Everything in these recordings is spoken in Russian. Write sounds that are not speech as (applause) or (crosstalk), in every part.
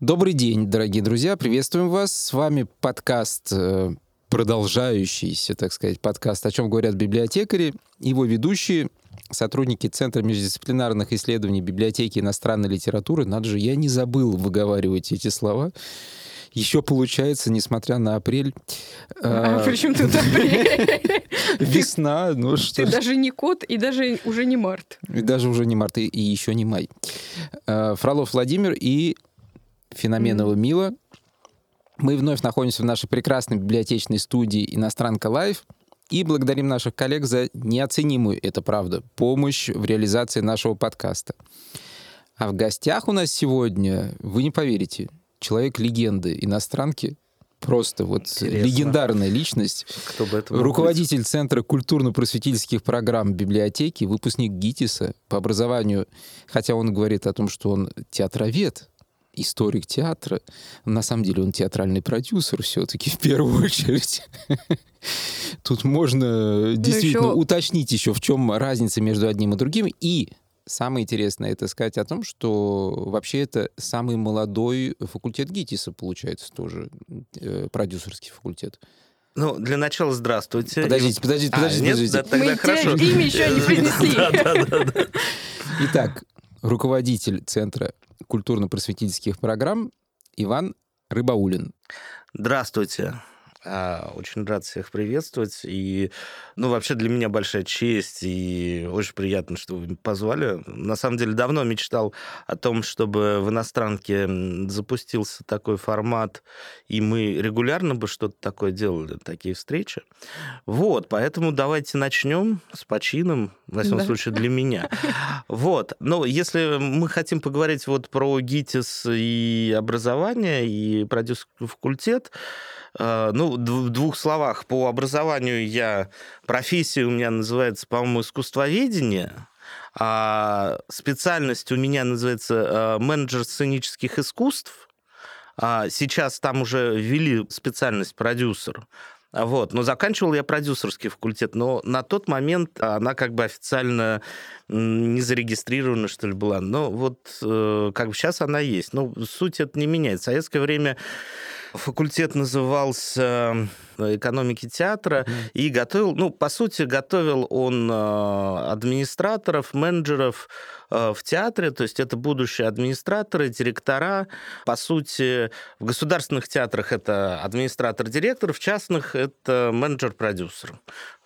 Добрый день, дорогие друзья, приветствуем вас. С вами подкаст, э, продолжающийся, так сказать, подкаст «О чем говорят библиотекари». Его ведущие, сотрудники Центра междисциплинарных исследований библиотеки иностранной литературы. Надо же, я не забыл выговаривать эти слова. Еще получается, несмотря на апрель... А, а причем тут апрель? (laughs) Весна, ну что Ты даже не кот и даже уже не март. И даже уже не март, и, и еще не май. Э, Фролов Владимир и Феноменова Мила. Мы вновь находимся в нашей прекрасной библиотечной студии «Иностранка Лайв» и благодарим наших коллег за неоценимую, это правда, помощь в реализации нашего подкаста. А в гостях у нас сегодня, вы не поверите, человек-легенды иностранки, просто вот Интересно. легендарная личность. Кто бы это Руководитель быть? Центра культурно-просветительских программ библиотеки, выпускник ГИТИСа по образованию, хотя он говорит о том, что он театровед, историк театра. На самом деле он театральный продюсер все-таки в первую (laughs) очередь. Тут можно действительно еще... уточнить еще, в чем разница между одним и другим. И самое интересное это сказать о том, что вообще это самый молодой факультет ГИТИСа, получается, тоже э, продюсерский факультет. Ну, для начала здравствуйте. Подождите, подождите, подождите. А, подождите. Нет, да, тогда Мы хорошо. имя еще не (laughs) да. Итак, руководитель Центра культурно-просветительских программ Иван Рыбаулин. Здравствуйте. А, очень рад всех приветствовать. И, ну, вообще для меня большая честь и очень приятно, что вы позвали. На самом деле давно мечтал о том, чтобы в иностранке запустился такой формат, и мы регулярно бы что-то такое делали, такие встречи. Вот, поэтому давайте начнем с почином, во всяком да. случае, для меня. (laughs) Вот. Но если мы хотим поговорить вот про ГИТИС и образование, и продюсерский факультет, ну, в двух словах. По образованию я... Профессия у меня называется, по-моему, искусствоведение. А специальность у меня называется э, менеджер сценических искусств. А сейчас там уже ввели специальность продюсер. Вот. Но заканчивал я продюсерский факультет, но на тот момент она как бы официально не зарегистрирована, что ли, была. Но вот э, как бы сейчас она есть. Но суть это не меняет. В советское время Факультет назывался э, экономики театра mm. и готовил, ну, по сути, готовил он э, администраторов, менеджеров э, в театре, то есть это будущие администраторы, директора. По сути, в государственных театрах это администратор-директор, в частных это менеджер-продюсер.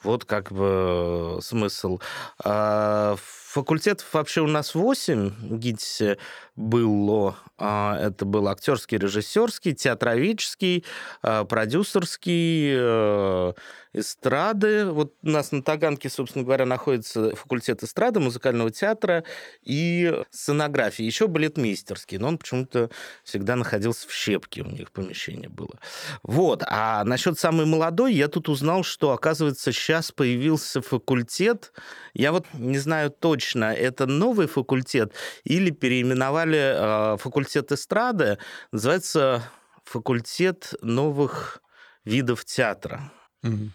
Вот как бы смысл. А, факультетов вообще у нас 8 в ГИТИСе было. А, это был актерский, режиссерский, театровический, а, продюсерский, э, эстрады. Вот у нас на Таганке, собственно говоря, находится факультет эстрады, музыкального театра и сценографии. Еще балетмейстерский, но он почему-то всегда находился в Щепке, у них помещение было. Вот. А насчет самой молодой, я тут узнал, что, оказывается, сейчас появился факультет. Я вот не знаю точно, это новый факультет или переименовали э, факультет эстрады. Называется факультет новых видов театра. Угу.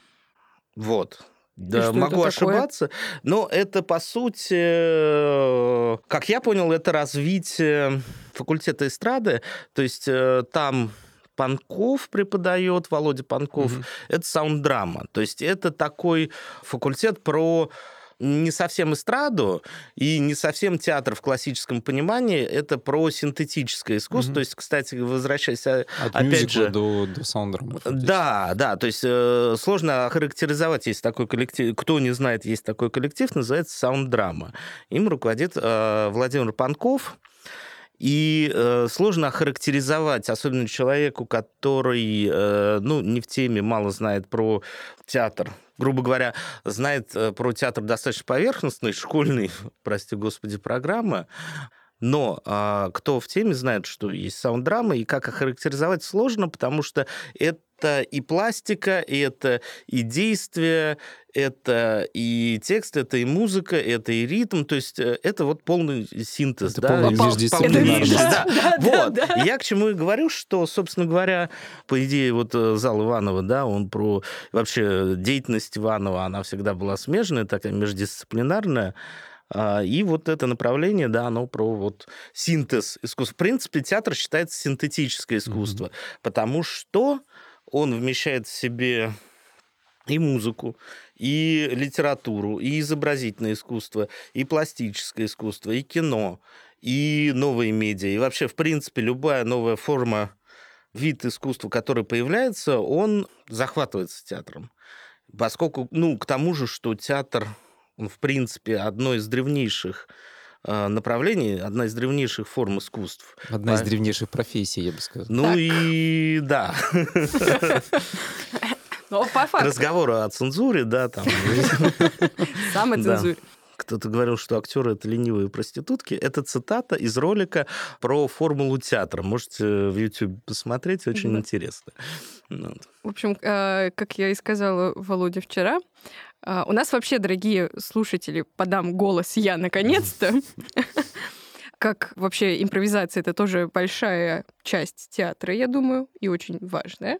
Вот. Да, могу ошибаться. Но это, по сути, э, как я понял, это развитие факультета эстрады. То есть э, там Панков преподает, Володя Панков. Угу. Это саунд-драма. То есть это такой факультет про не совсем эстраду и не совсем театр в классическом понимании. Это про синтетическое искусство. Mm-hmm. То есть, кстати, возвращаясь От опять же... до, до саундрома. Да, да. То есть э, сложно охарактеризовать. Есть такой коллектив. Кто не знает, есть такой коллектив, называется саунд-драма. Им руководит э, Владимир Панков. И э, сложно охарактеризовать, особенно человеку, который э, ну, не в теме, мало знает про театр, грубо говоря, знает э, про театр достаточно поверхностный, школьный, (laughs) прости господи, программы, но а, кто в теме знает, что есть саунд-драма, и как охарактеризовать сложно, потому что это и пластика, и это и действие, это и текст, это и музыка, это и ритм, то есть э, это вот полный синтез. Это да? междисциплинарность. Да. да, вот. Да, да. Я к чему и говорю, что, собственно говоря, по идее, вот э, зал Иванова, да, он про вообще деятельность Иванова, она всегда была смежная, такая междисциплинарная, и вот это направление, да, оно про вот синтез искусства. В принципе, театр считается синтетическое искусство, mm-hmm. потому что он вмещает в себе и музыку, и литературу, и изобразительное искусство, и пластическое искусство, и кино, и новые медиа. И вообще, в принципе, любая новая форма, вид искусства, который появляется, он захватывается театром. Поскольку, ну, к тому же, что театр, он, в принципе, одно из древнейших э, направлений, одна из древнейших форм искусств. Одна из древнейших профессий, я бы сказал. Ну так. и да. (laughs) Но по факту. Разговоры о цензуре, да, там. (laughs) Самоцензуре. Кто-то говорил, что актеры это ленивые проститутки. Это цитата из ролика про формулу театра. Можете в YouTube посмотреть, очень да. интересно. Вот. В общем, э, как я и сказала Володе вчера, у нас вообще, дорогие слушатели, подам голос я наконец-то. (laughs) Как вообще импровизация это тоже большая часть театра, я думаю, и очень важная.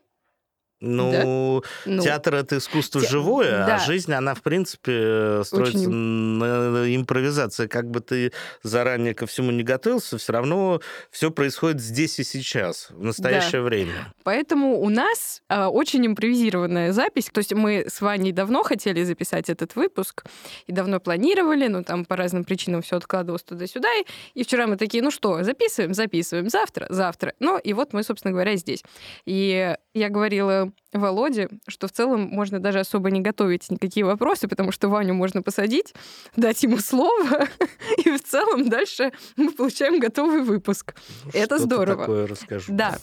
Ну, да? театр это искусство Те... живое, а да. а жизнь, она, в принципе, строится Очень... на импровизации. Как бы ты заранее ко всему не готовился, все равно все происходит здесь и сейчас, в настоящее да. время. Поэтому у нас э, очень импровизированная запись. То есть мы с Ваней давно хотели записать этот выпуск и давно планировали, но там по разным причинам все откладывалось туда-сюда. И, и вчера мы такие, ну что, записываем, записываем, завтра, завтра. Ну и вот мы, собственно говоря, здесь. И я говорила Володе, что в целом можно даже особо не готовить никакие вопросы, потому что Ваню можно посадить, дать ему слово, (laughs) и в целом дальше мы получаем готовый выпуск. Это здорово. такое расскажу. Да.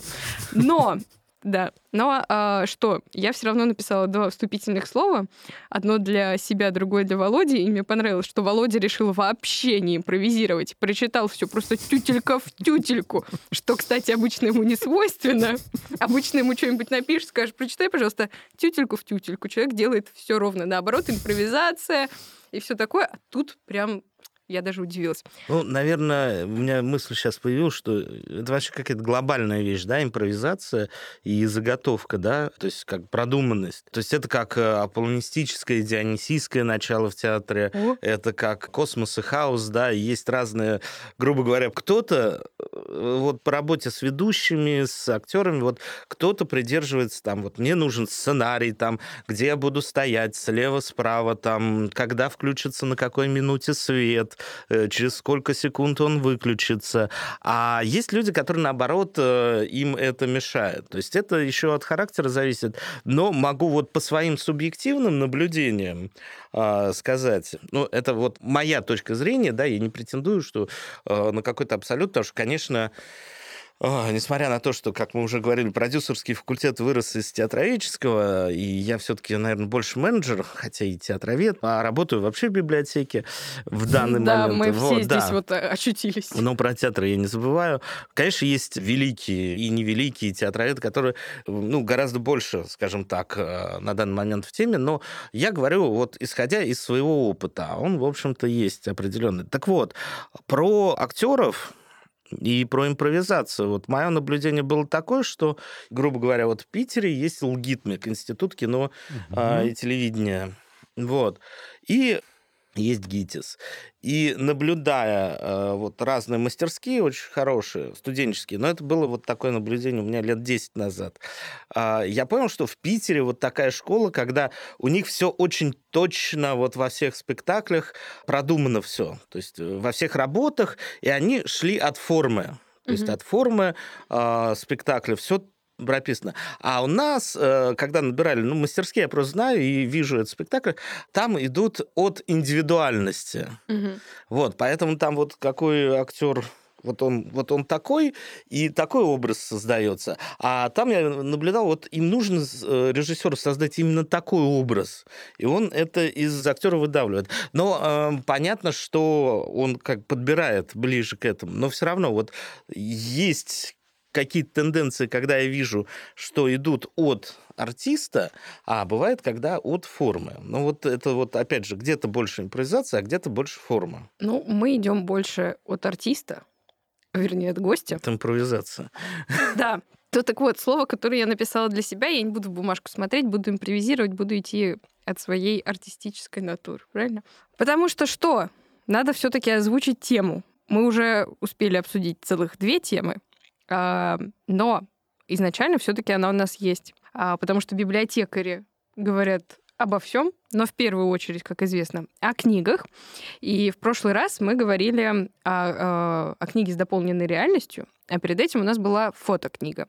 Но да. Но а, что? Я все равно написала два вступительных слова. Одно для себя, другое для Володи. И мне понравилось, что Володя решил вообще не импровизировать. Прочитал все просто тютелька в тютельку. Что, кстати, обычно ему не свойственно. Обычно ему что-нибудь напишешь, скажешь, прочитай, пожалуйста, тютельку в тютельку. Человек делает все ровно наоборот, импровизация и все такое. А тут прям я даже удивилась. Ну, наверное, у меня мысль сейчас появилась, что это вообще какая-то глобальная вещь, да, импровизация и заготовка, да, то есть как продуманность. То есть это как э, аполлонистическое, дионисийское начало в театре, О. это как космос и хаос, да, и есть разные, грубо говоря, кто-то э, вот по работе с ведущими, с актерами, вот кто-то придерживается там, вот мне нужен сценарий там, где я буду стоять слева, справа, там, когда включится на какой минуте свет, Э, через сколько секунд он выключится. А есть люди, которые, наоборот, э, им это мешает. То есть это еще от характера зависит. Но могу вот по своим субъективным наблюдениям э, сказать, ну, это вот моя точка зрения, да, я не претендую, что на какой-то абсолют, потому что, конечно, о, несмотря на то, что, как мы уже говорили, продюсерский факультет вырос из театроведческого, и я все-таки, наверное, больше менеджер, хотя и театровед, а работаю вообще в библиотеке в данный да, момент. мы вот, все да. здесь вот э, очутились. Но про театр я не забываю. Конечно, есть великие и невеликие театроведы, которые, ну, гораздо больше, скажем так, э, на данный момент в теме, но я говорю вот исходя из своего опыта, а он, в общем-то, есть определенный. Так вот, про актеров и про импровизацию. Вот мое наблюдение было такое, что, грубо говоря, вот в Питере есть ЛГИТМИК, Институт кино угу. и телевидения. Вот. И есть ГИТИС. И наблюдая э, вот разные мастерские, очень хорошие, студенческие, но это было вот такое наблюдение у меня лет 10 назад, э, я понял, что в Питере вот такая школа, когда у них все очень точно вот во всех спектаклях продумано все, то есть э, во всех работах, и они шли от формы. То есть от формы э, спектакля все прописано. А у нас, э, когда набирали, ну, мастерские, я просто знаю и вижу этот спектакль, там идут от индивидуальности. Угу. Вот, поэтому там вот какой актер вот он, вот он такой, и такой образ создается. А там я наблюдал, вот им нужно э, режиссеру создать именно такой образ. И он это из актера выдавливает. Но э, понятно, что он как подбирает ближе к этому. Но все равно вот есть какие-то тенденции, когда я вижу, что идут от артиста, а бывает, когда от формы. Ну вот это вот, опять же, где-то больше импровизация, а где-то больше форма. Ну, мы идем больше от артиста, вернее, от гостя. Это импровизация. (laughs) Да. То так вот, слово, которое я написала для себя, я не буду в бумажку смотреть, буду импровизировать, буду идти от своей артистической натуры, правильно? Потому что что? надо все-таки озвучить тему. Мы уже успели обсудить целых две темы, но изначально все-таки она у нас есть. А, потому что библиотекари говорят обо всем, но в первую очередь, как известно, о книгах. И в прошлый раз мы говорили о, о книге с дополненной реальностью, а перед этим у нас была фотокнига.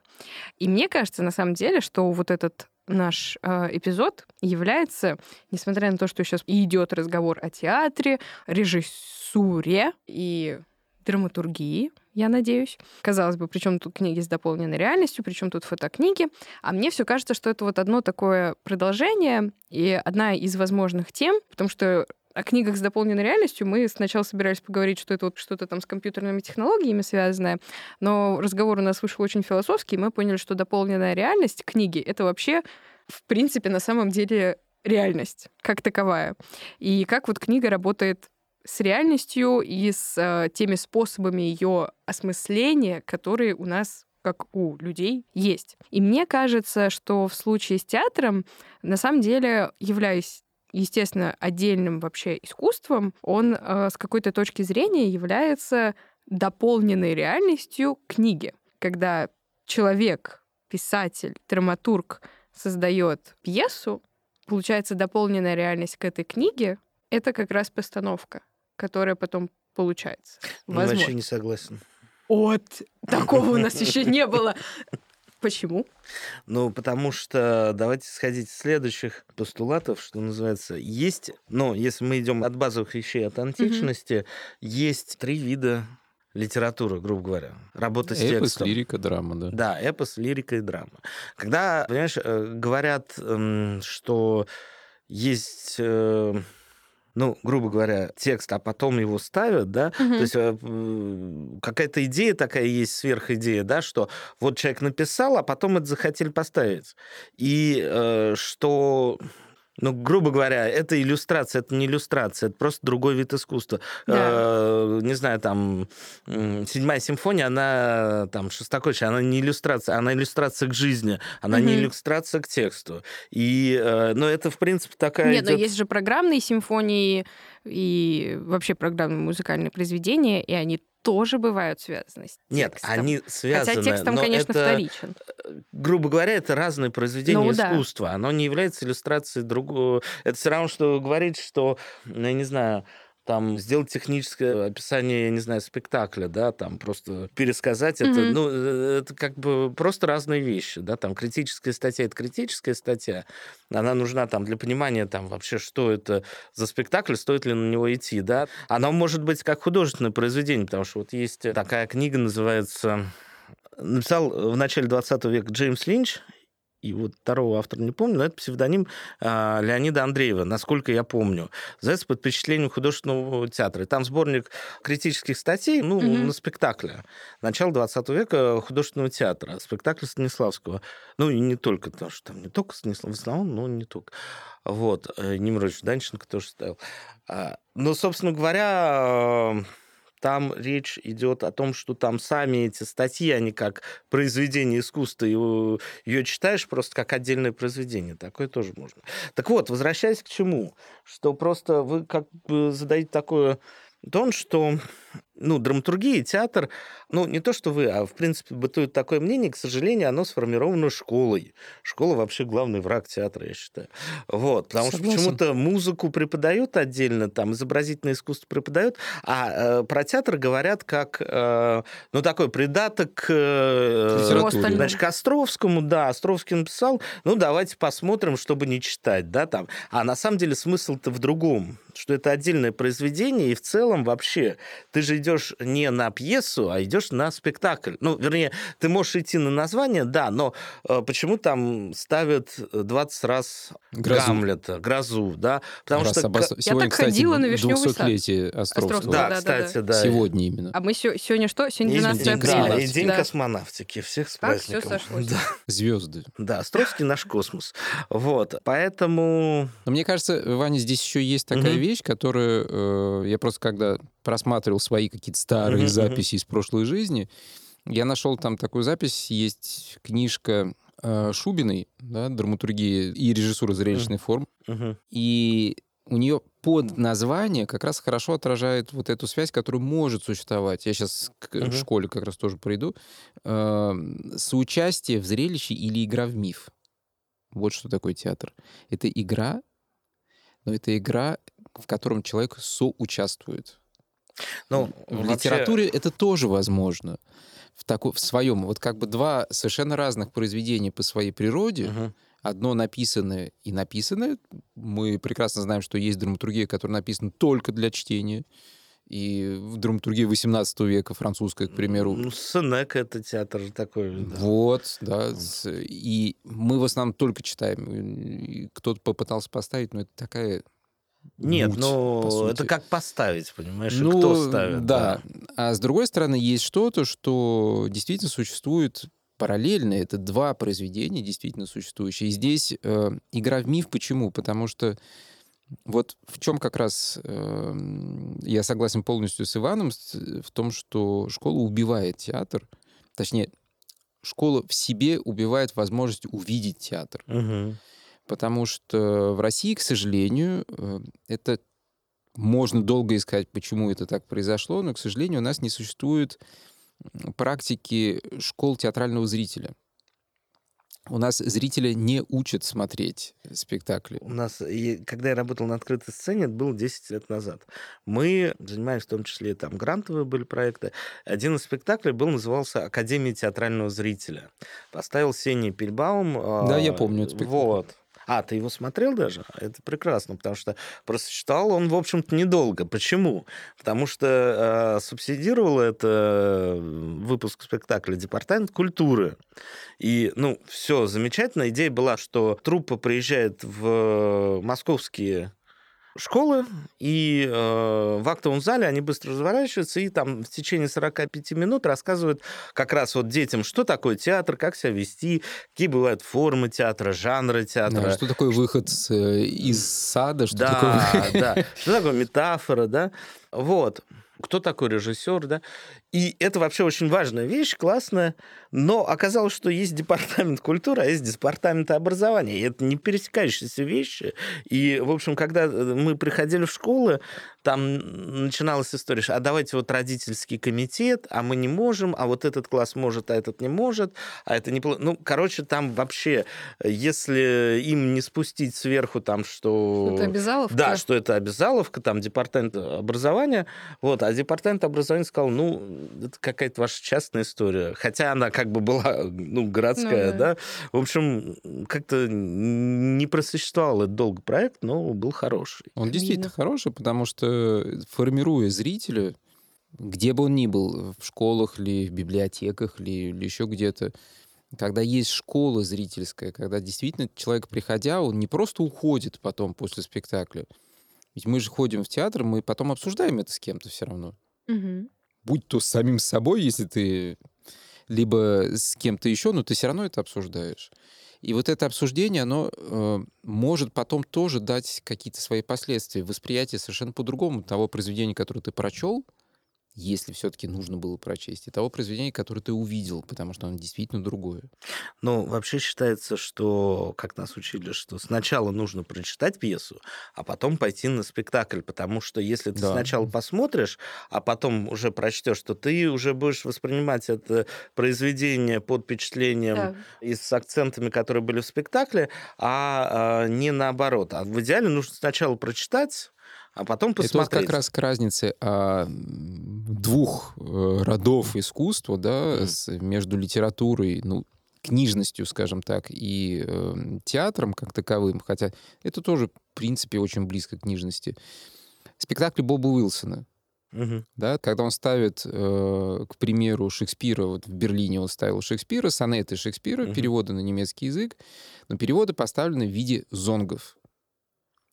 И мне кажется, на самом деле, что вот этот наш э, эпизод является, несмотря на то, что сейчас идет разговор о театре, режиссуре и драматургии, я надеюсь. Казалось бы, причем тут книги с дополненной реальностью, причем тут фотокниги. А мне все кажется, что это вот одно такое продолжение и одна из возможных тем, потому что о книгах с дополненной реальностью мы сначала собирались поговорить, что это вот что-то там с компьютерными технологиями связанное, но разговор у нас вышел очень философский, и мы поняли, что дополненная реальность книги — это вообще, в принципе, на самом деле реальность как таковая. И как вот книга работает с реальностью и с э, теми способами ее осмысления, которые у нас как у людей есть. И мне кажется, что в случае с театром, на самом деле, являясь естественно, отдельным вообще искусством, он э, с какой-то точки зрения является дополненной реальностью книги. Когда человек, писатель, драматург создает пьесу, получается дополненная реальность к этой книге, это как раз постановка которая потом получается. Возможно. Вообще не согласен. Вот, такого у нас (laughs) еще не было. Почему? Ну, потому что давайте сходить с следующих постулатов, что называется. Есть, ну, если мы идем от базовых вещей, от античности, mm есть три вида литературы, грубо говоря. Работа с эпос, текстом. лирика, драма, да. Да, эпос, лирика и драма. Когда, понимаешь, э, говорят, эм, что есть э, ну, грубо говоря, текст, а потом его ставят, да, угу. то есть э, какая-то идея такая есть, сверхидея, да, что вот человек написал, а потом это захотели поставить. И э, что ну, грубо говоря, это иллюстрация, это не иллюстрация, это просто другой вид искусства. Да. Э, не знаю, там, седьмая симфония, она, там, Шостакович, она не иллюстрация, она иллюстрация к жизни, она угу. не иллюстрация к тексту. И, э, но это, в принципе, такая... Нет, идет... но есть же программные симфонии и вообще программные музыкальные произведения, и они тоже бывают связаны с Нет, текстом. они связаны. Хотя текстом, но конечно, это, вторичен. Э, грубо говоря, это разные произведения ну, искусства. Да. Оно не является иллюстрацией другого. Это все равно, что говорить, что, ну, я не знаю, там сделать техническое описание, я не знаю, спектакля, да, там просто пересказать mm-hmm. это, ну, э, это как бы просто разные вещи, да, там критическая статья, это критическая статья, она нужна там для понимания там вообще, что это за спектакль, стоит ли на него идти, да. Она может быть как художественное произведение, потому что вот есть такая книга, называется написал в начале 20 века Джеймс Линч, и вот второго автора не помню, но это псевдоним а, Леонида Андреева, насколько я помню. Называется «Под впечатлением художественного театра». И там сборник критических статей ну, mm-hmm. на спектакле. Начало 20 века художественного театра. Спектакль Станиславского. Ну, и не только, потому что там не только Станислав, в основном, но не только. Вот. Э, Немирович Данченко тоже ставил. А, но, собственно говоря, там речь идет о том, что там сами эти статьи, они как произведение искусства, и ее читаешь просто как отдельное произведение. Такое тоже можно. Так вот, возвращаясь к чему? Что просто вы как бы задаете такое тон, что ну, драматургия, театр, ну, не то, что вы, а, в принципе, бытует такое мнение, к сожалению, оно сформировано школой. Школа вообще главный враг театра, я считаю. Вот, потому Согласен. что почему-то музыку преподают отдельно, там, изобразительное искусство преподают, а э, про театр говорят как, э, ну, такой придаток э, значит, к Островскому, да, Островский написал, ну, давайте посмотрим, чтобы не читать, да, там. А на самом деле смысл-то в другом, что это отдельное произведение, и в целом вообще ты же идешь не на пьесу, а идешь на спектакль. Ну, вернее, ты можешь идти на название, да, но э, почему там ставят 20 раз Грозу. Гамлета, Грозу, да? Потому раз что... Обос... Сегодня, Я так кстати, ходила на Вишневый сад. Островского. Островского. Да, да, кстати, да, да. Сегодня именно. А мы сегодня что? Сегодня 12 день, апреля. Да, и День да. космонавтики. Всех с как праздником. все сошлось. Да. Звезды. Да, Островский наш космос. Вот, поэтому... Но мне кажется, Ваня, здесь еще есть такая угу. вещь, которую э, я просто когда просматривал свои какие-то старые записи из прошлой жизни, я нашел там такую запись, есть книжка э, Шубиной, да, драматургия и режиссура зрелищных mm-hmm. форм. И у нее под название как раз хорошо отражает вот эту связь, которая может существовать. Я сейчас к Мгм. школе как раз тоже приду. Э, соучастие в зрелище или игра в миф. Вот что такое театр. Это игра, но это игра, в котором человек соучаствует. Ну, в вообще- литературе это тоже возможно. В, тако- в своем, вот как бы два совершенно разных произведения по своей природе, Мгм. одно написанное и написанное. Мы прекрасно знаем, что есть драматургия, которая написана только для чтения. И в драматургии 18 века, французская, к примеру. Ну, Сенека это театр такой. да. Вот, да. И мы в основном только читаем. Кто-то попытался поставить, но это такая Нет, муть, ну по сути. это как поставить, понимаешь, и Ну, кто ставит. Да. А с другой стороны, есть что-то, что действительно существует параллельно. Это два произведения, действительно существующие. И здесь э, игра в миф. Почему? Потому что вот в чем как раз э, я согласен полностью с Иваном, в том, что школа убивает театр. Точнее, школа в себе убивает возможность увидеть театр. Мгм. Потому что в России, к сожалению, э, это можно долго искать, почему это так произошло, но, к сожалению, у нас не существует практики школ театрального зрителя. У нас зрителя не учат смотреть спектакли. У нас, когда я работал на открытой сцене, это было 10 лет назад. Мы занимались в том числе, там грантовые были проекты. Один из спектаклей был, назывался «Академия театрального зрителя». Поставил Сеня Пельбаум. Да, я а, помню этот спектакль. Вот. А, ты его смотрел даже? Это прекрасно, потому что просто читал он, в общем-то, недолго. Почему? Потому что э, субсидировал это э, выпуск спектакля Департамент культуры. И, ну, все замечательно. Идея была, что труппа приезжает в московские школы, и э, в актовом зале они быстро разворачиваются, и там в течение 45 минут рассказывают как раз вот детям, что такое театр, как себя вести, какие бывают формы театра, жанры театра. Да, что такое выход э, из сада, что да, такое... да. (laughs) Что такое метафора, да? Вот. Кто такой режиссер, да? И это вообще очень важная вещь, классная. Но оказалось, что есть департамент культуры, а есть департамент образования. И это не пересекающиеся вещи. И, в общем, когда э, мы приходили в школы, там начиналась история, что, а давайте вот родительский комитет, а мы не можем, а вот этот класс может, а этот не может, а это не... Ну, короче, там вообще, э, если им не спустить сверху там, что... Это обязаловка? Да, что это обязаловка, там департамент образования. Вот, а департамент образования сказал, ну, это какая-то ваша частная история. Хотя она как бы была, ну, городская, Ну да. да. В общем, как-то не просуществовал этот долго проект, но был хороший. Он действительно Видно. хороший, потому что формируя зрителя, где бы он ни был, в школах ли, в библиотеках ли, или еще где-то, когда есть школа зрительская, когда действительно человек, приходя, он не просто уходит потом после спектакля. Ведь мы же ходим в театр, мы потом обсуждаем это с кем-то все равно. Мгм. Будь то с самим собой, если ты либо с кем-то еще, но ты все равно это обсуждаешь. И вот это обсуждение, оно э, может потом тоже дать какие-то свои последствия, восприятие совершенно по-другому того произведения, которое ты прочел, если все-таки нужно было прочесть, и того произведения, которое ты увидел, потому что оно действительно другое. Ну, вообще считается, что, как нас учили, что сначала нужно прочитать пьесу, а потом пойти на спектакль, потому что если ты Да. сначала посмотришь, а потом уже прочтешь, то ты уже будешь воспринимать это произведение под впечатлением Да. и с акцентами, которые были в спектакле, а, а, не наоборот. А в идеале нужно сначала прочитать, а потом Это вот посмотреть. как раз к разнице а, двух э, родов искусства, да, с- между литературой, ну, книжностью, скажем так, и э, театром как таковым, хотя это тоже, в принципе, очень близко к книжности. Спектакль Боба Уилсона, Мгм. да, когда он ставит, э, к примеру, Шекспира, вот в Берлине он ставил Шекспира, сонеты Шекспира, Мгм. переводы на немецкий язык, но переводы поставлены в виде зонгов.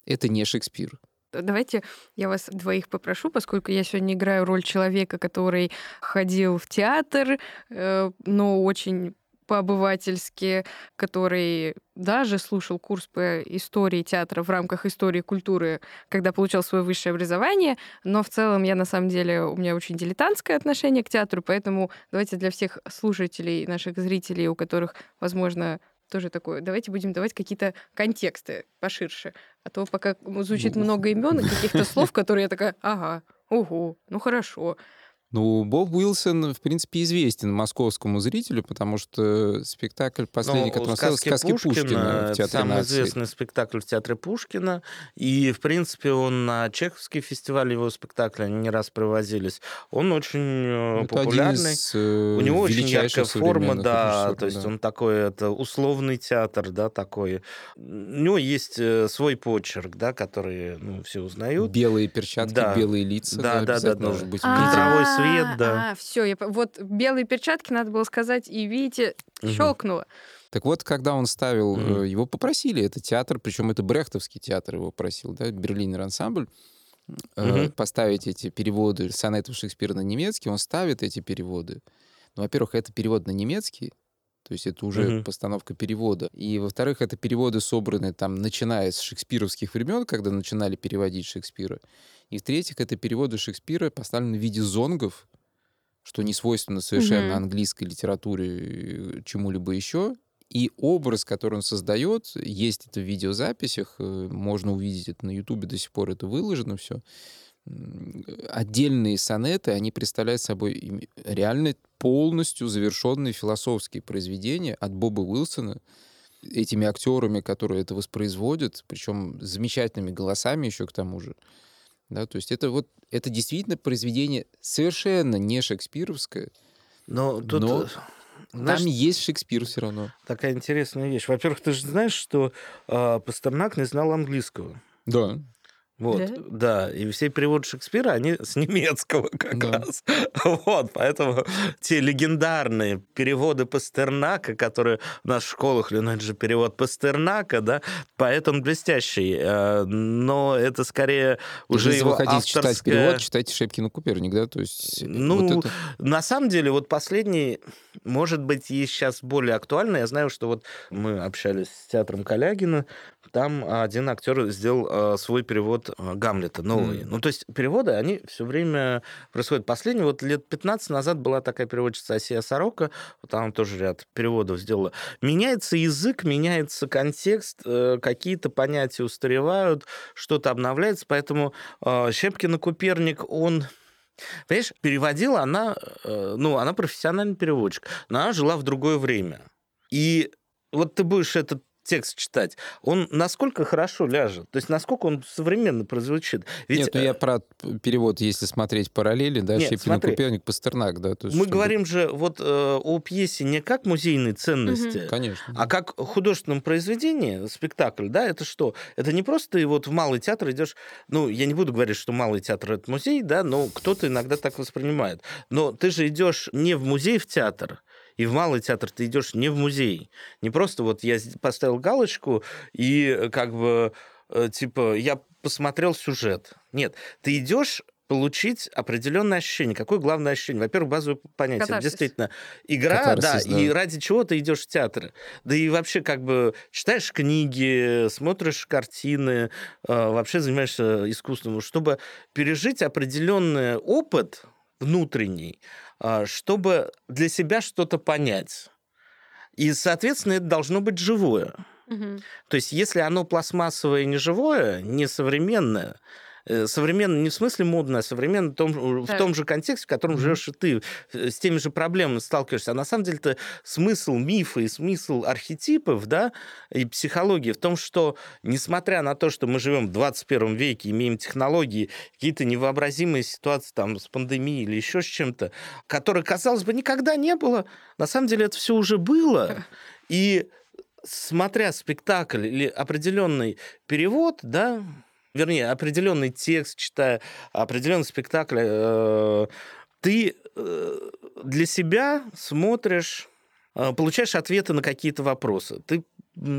Это не Шекспир. Давайте я вас двоих попрошу, поскольку я сегодня играю роль человека, который ходил в театр, э, но очень по-обывательски, который даже слушал курс по истории театра в рамках истории культуры, когда получал свое высшее образование, но в целом я на самом деле, у меня очень дилетантское отношение к театру, поэтому давайте для всех слушателей, наших зрителей, у которых, возможно, тоже такое. Давайте будем давать какие-то контексты поширше. А то пока звучит много имен и каких-то слов, (laughs) которые я такая, ага, ого, ну хорошо. Ну, Боб Уилсон, в принципе, известен московскому зрителю, потому что спектакль последний, Ну, который «Сказки «Сказки Пушкина» в это Театре самый нации. известный спектакль в Театре Пушкина. И, в принципе, он на Чеховский фестиваль, его спектакли, они не раз привозились. Он очень э, Ну, Это один популярный. из, э, У него очень яркая форма, да, то есть да. он такой, это условный театр, да, такой. У него есть э, свой почерк, да, который ну, все узнают. Белые перчатки, Да. белые лица, Да, да, да, да, да. должен быть А. Контровой свет, да. А, все, я... вот белые перчатки надо было сказать, и видите, Мгм. щелкнуло. Так вот, когда он ставил, э, его попросили, это театр, причем это брехтовский театр его просил, да, Берлинер ансамбль, э, Мгм. поставить эти переводы сонетов Шекспира на немецкий, он ставит эти переводы. Ну, во-первых, это перевод на немецкий, то есть это уже Мгм. постановка перевода. И, во-вторых, это переводы собраны там, начиная с шекспировских времен, когда начинали переводить Шекспира. И, в-третьих, это переводы Шекспира поставлены в виде зонгов, что не свойственно совершенно Мгм. английской литературе э, чему-либо еще. И образ, который он создает, есть это в видеозаписях, э, можно увидеть это на Ютубе, до сих пор это выложено все. Отдельные сонеты, они представляют собой реально полностью завершенные философские произведения от Боба Уилсона, этими актерами, которые это воспроизводят, причем замечательными голосами еще к тому же. Да, то есть это вот это действительно произведение совершенно не шекспировское. Но тут, Но э, знаешь, Там есть Шекспир все равно. такая интересная вещь. Во-первых, ты же знаешь, что э, Пастернак не знал английского. Да. Вот, Да? да? и все переводы Шекспира, они с немецкого как Да. раз. Вот, поэтому те легендарные переводы Пастернака, которые у нас в школах, ну, это же перевод Пастернака, да, поэт он блестящий, э, но это скорее уже Если его вы хотите читать авторская... перевод, читайте Шепкина Куперник, да? То есть э, Ну, вот это... На самом деле, вот последний, может быть, есть сейчас более актуально. Я знаю, что вот мы общались с театром Калягина, там один актер сделал э, свой перевод э, Гамлета новый. Мгм. Ну, то есть переводы, они все время происходят. Последний, вот лет 15 назад была такая переводчица Асия Сорока, вот там тоже ряд переводов сделала. Меняется язык, меняется контекст, э, какие-то понятия устаревают, что-то обновляется, поэтому э, Щепкин и Куперник, он Понимаешь, переводила она, э, ну, она профессиональный переводчик, но она жила в другое время. И вот ты будешь этот текст читать, он насколько хорошо ляжет, то есть насколько он современно прозвучит. Ведь Нет, ну э, я про перевод, если смотреть параллели, да, Нет. Куперник, Пастернак, да. то есть мы чтобы- говорим же вот э, о пьесе не как музейной ценности, Конечно. А как художественном произведении, спектакль, да, это что? Это не просто ты вот в малый театр идешь, ну, я не буду говорить, что малый театр это музей, да, но кто-то иногда так воспринимает. Но ты же идешь не в музей, в театр, и в малый театр ты идешь не в музей. Не просто вот я поставил галочку и э, как бы э, типа я посмотрел сюжет. Нет, ты идешь получить определенное ощущение. Какое главное ощущение? Во-первых, базовое понятие. Катарсис. Действительно, игра, Катарсис, да, и да. ради чего ты идешь в театр? Да и вообще как бы читаешь книги, смотришь картины, э, вообще занимаешься искусством, чтобы пережить определенный опыт внутренний, э, чтобы для себя что-то понять. И, соответственно, это должно быть живое. Мгм. То есть, если оно пластмассовое и неживое, несовременное, э, современно не в смысле модное, а современно в том, в Так. том же контексте, в котором живешь и ты, э, с теми же проблемами сталкиваешься. А на самом деле-то смысл мифа и смысл архетипов, да, и психологии в том, что, несмотря на то, что мы живем в 21 веке, имеем технологии, какие-то невообразимые ситуации там с пандемией или еще с чем-то, которые, казалось бы, никогда не было, на самом деле это все уже было. И смотря спектакль или определенный перевод, да, вернее, определенный текст, читая определенный спектакль, э, ты э, для себя смотришь, э, получаешь ответы на какие-то вопросы. Ты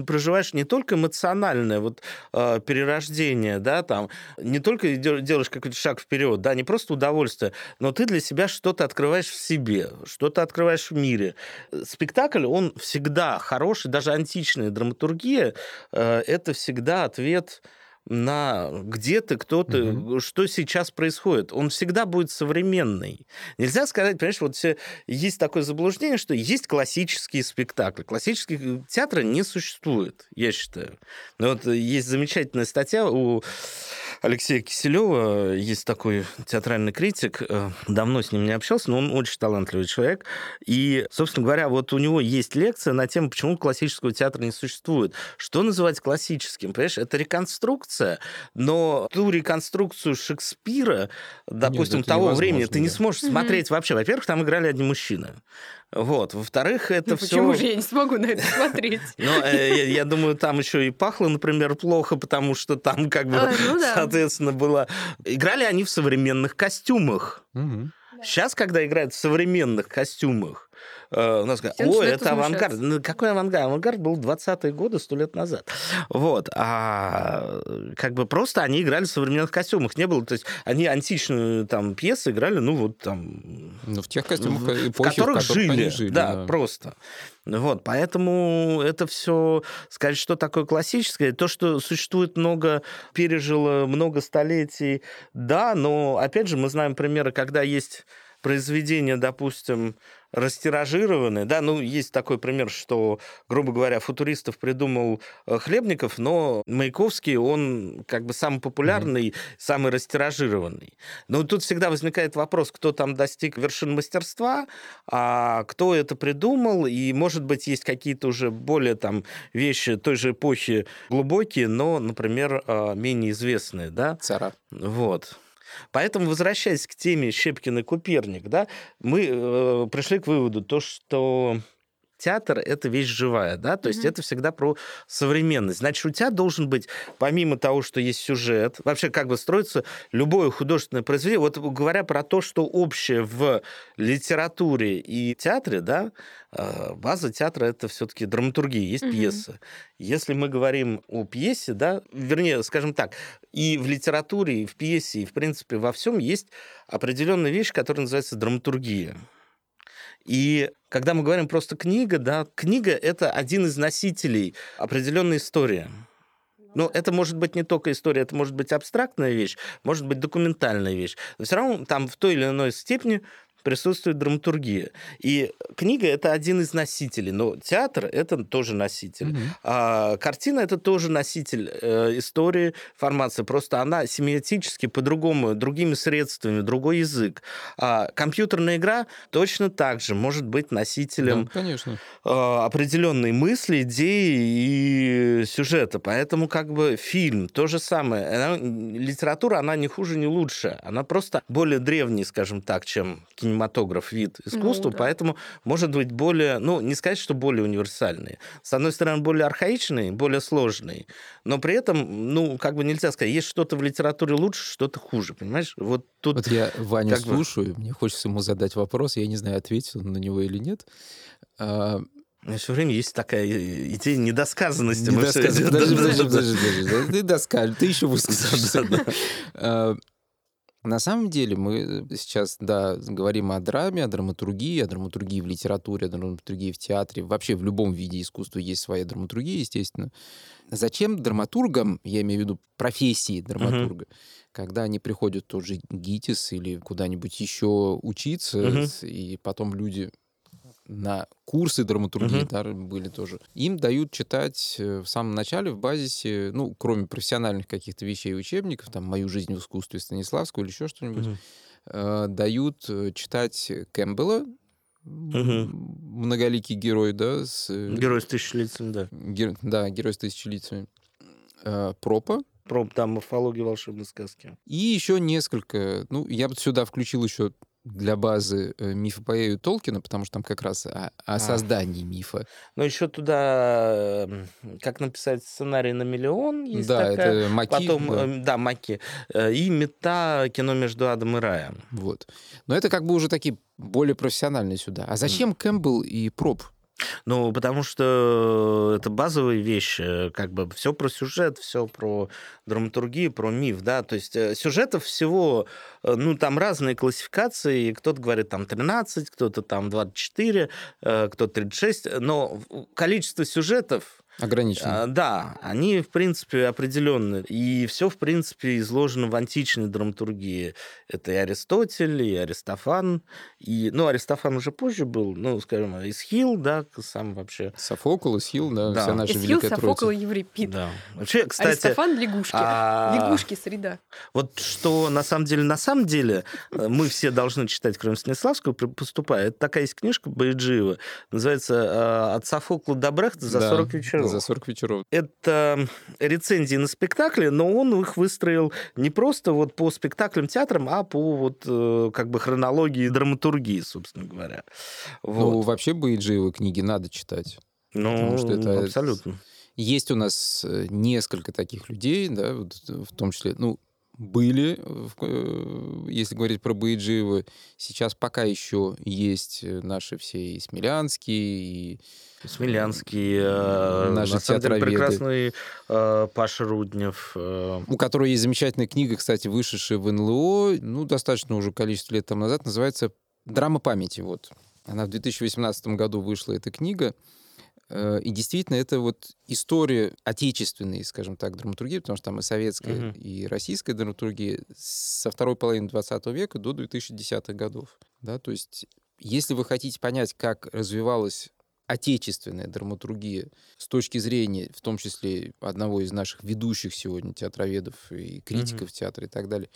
проживаешь не только эмоциональное вот э, перерождение, да, там, не только делаешь какой-то шаг вперед, да, не просто удовольствие, но ты для себя что-то открываешь в себе, что-то открываешь в мире. Спектакль, он всегда хороший, даже античная драматургия, э, это всегда ответ на где ты, кто ты, угу. что сейчас происходит. Он всегда будет современный. Нельзя сказать, понимаешь, вот все, есть такое заблуждение, что есть классические спектакли. Классических театра не существует, я считаю. Но вот есть замечательная статья у Алексея Киселева, есть такой театральный критик, э, давно с ним не общался, но он очень талантливый человек. И, собственно говоря, вот у него есть лекция на тему, почему классического театра не существует. Что называть классическим? Понимаешь, это реконструкция, но ту реконструкцию Шекспира, допустим, Нет, того времени, ты не сможешь mm-hmm. смотреть вообще. Во-первых, там играли одни мужчины. Вот. Во-вторых, это ну, все... Почему же я не смогу на это смотреть? (laughs) Ну, э, я думаю, там еще и пахло, например, плохо, потому что там как бы, ну соответственно, было... Играли они в современных костюмах. Сейчас, когда играют в современных костюмах, Э, у нас говорят, о, это авангард. Ну, какой авангард? Авангард был 20-е годы, сто лет назад. Вот. А как бы просто они играли в современных костюмах. Не было, то есть они античную там пьесы играли, ну вот там... Ну, в тех костюмах эпохи, в которых, в которых жили. жили да, да, просто. Вот, поэтому это все, сказать, что такое классическое, то, что существует много, пережило много столетий, да, но, опять же, мы знаем примеры, когда есть произведения, допустим, растиражированы. Да, ну, есть такой пример, что, грубо говоря, футуристов придумал э, Хлебников, но Маяковский, он как бы самый популярный, mm-hmm. самый растиражированный. Но тут всегда возникает вопрос, кто там достиг вершин мастерства, а кто это придумал, и, может быть, есть какие-то уже более там вещи той же эпохи глубокие, но, например, э, менее известные, да? Цара. Вот. Поэтому, возвращаясь к теме Щепкин и Куперник, да, мы э, пришли к выводу, то, что театр — это вещь живая, да, то mm-hmm. есть это всегда про современность. Значит, у тебя должен быть, помимо того, что есть сюжет, вообще как бы строится любое художественное произведение, вот говоря про то, что общее в литературе и театре, да, э, база театра — это все таки драматургия, есть mm-hmm. пьеса. Если мы говорим о пьесе, да, вернее, скажем так, и в литературе, и в пьесе, и, в принципе, во всем есть определенная вещь, которая называется драматургия. И когда мы говорим просто книга, да, книга это один из носителей определенной истории. Но это может быть не только история, это может быть абстрактная вещь, может быть документальная вещь. Но все равно там в той или иной степени присутствует драматургия. И книга это один из носителей, но театр это тоже носитель. Угу. А, картина это тоже носитель э, истории, формации. Просто она семиотически по-другому, другими средствами, другой язык. А компьютерная игра точно так же может быть носителем да, конечно. Э, определенной мысли, идеи и сюжета. Поэтому как бы фильм то же самое. Она, литература, она не хуже, не лучше. Она просто более древний, скажем так, чем кинематограф кинематограф вид искусства, ну, да. поэтому может быть более, ну, не сказать, что более универсальный. С одной стороны, более архаичный, более сложный, но при этом, ну, как бы нельзя сказать, есть что-то в литературе лучше, что-то хуже, понимаешь? Вот тут... Вот я Ваню слушаю, бы... мне хочется ему задать вопрос, я не знаю, ответил на него или нет. А... У меня все время есть такая идея недосказанности. Недосказанности. Подожди, подожди, подожди, подожди. Ты доскажешь, ты еще выскажешься. На самом деле мы сейчас, да, говорим о драме, о драматургии, о драматургии в литературе, о драматургии в театре. Вообще в любом виде искусства есть своя драматургия, естественно. Зачем драматургам, я имею в виду профессии драматурга, uh-huh. когда они приходят тот же ГИТИС или куда-нибудь еще учиться, uh-huh. и потом люди на курсы драматургии угу. да, были тоже. Им дают читать э, в самом начале в базисе, ну, кроме профессиональных каких-то вещей и учебников, там, «Мою жизнь в искусстве» Станиславского или еще что-нибудь, угу. э, дают э, читать Кэмпбелла, угу. многоликий герой, да, с... Э, герой с тысячелицами, да. Гер... Да, герой с тысячелицами. Э, Пропа, Проб, там морфология волшебной сказки. И еще несколько. Ну, я бы сюда включил еще для базы э, мифопоэю Толкина, потому что там как раз о, о а. создании а. мифа. Но еще туда, как написать сценарий на миллион, есть да, такая. это Маки. Потом, да. Эм, да, Маки. Э, и мета кино между адом и раем. Вот. Но это как бы уже такие более профессиональные сюда. А зачем mm. Кэмпбелл и Проб? Ну, потому что это базовые вещи, как бы все про сюжет, все про драматургию, про миф, да, то есть э, сюжетов всего, э, ну, там разные классификации, кто-то говорит там 13, кто-то там 24, э, кто-то 36, но количество сюжетов Ограничены. А, да, они, в принципе, определенные. И все, в принципе, изложено в античной драматургии. Это и Аристотель, и Аристофан. И, ну, Аристофан уже позже был, ну, скажем, Исхил, да, сам вообще. Софокл, Исхил, да, Да. вся наша Исхил, Великая Софокл и Еврипид. Да. Вообще, кстати, Аристофан лягушки. а- Лягушки среда. Вот что на самом деле, на самом деле, э, мы все должны читать, кроме Станиславского, поступая. Это такая есть книжка Бояджиева, называется э, «От Софокла до Брехта за Да, 40 вечеров». За 40 вечеров. Это рецензии на спектакли, но он их выстроил не просто вот по спектаклям, театрам, а по вот э, как бы хронологии драматургии, собственно говоря. Ну, Вот. вообще Бояджиева книги надо читать. Ну, потому что это- абсолютно. Есть у нас э, несколько таких людей, да, в том числе, ну, были, в- э, если говорить про Бояджиева, сейчас пока еще есть э, наши все и Смелянские, и Смелянский, э, Наши на самом деле прекрасный э, Паша Руднев. э, у которой есть замечательная книга, кстати, вышедшая в НЛО, ну, достаточно уже количество лет тому назад, называется «Драма памяти». Вот. Она в 2018 году вышла, эта книга. Э, И действительно, это вот история отечественной, скажем так, драматургии, потому что там и советская, Мгм. и российская драматургия со второй половины 20 века до 2010-х годов. Да? То есть, если вы хотите понять, как развивалась отечественная драматургия с точки зрения, в том числе, одного из наших ведущих сегодня театроведов и критиков театра и так далее,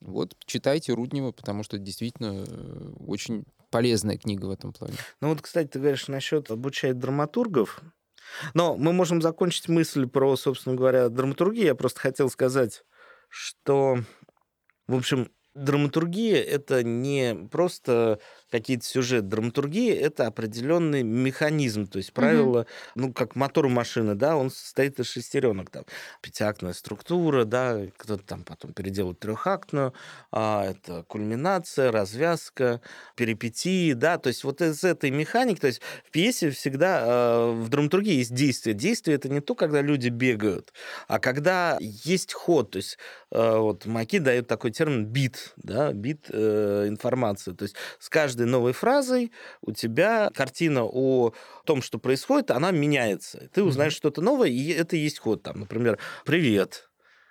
вот читайте Руднева, потому что действительно э, очень полезная книга в этом плане. Ну вот, кстати, ты говоришь насчет обучать драматургов. Но мы можем закончить мысль про, собственно говоря, драматургию. Я просто хотел сказать, что, в общем, драматургия — это не просто какие-то сюжеты. Драматургия — это определенный механизм, то есть правило, ну, как мотор машины, да, он состоит из шестеренок, там, пятиактная структура, да, кто-то там потом переделает трехактную, а, это кульминация, развязка, перипетии, да, то есть вот из этой механики, то есть в пьесе всегда э, в драматургии есть действие. Действие это не то, когда люди бегают, а когда есть ход, то есть э, вот Маки дает такой термин бит, да, бит э, информации, то есть с каждой новой фразой у тебя картина о том, что происходит, она меняется. Ты узнаешь что-то новое, и это и есть ход, там, например, привет,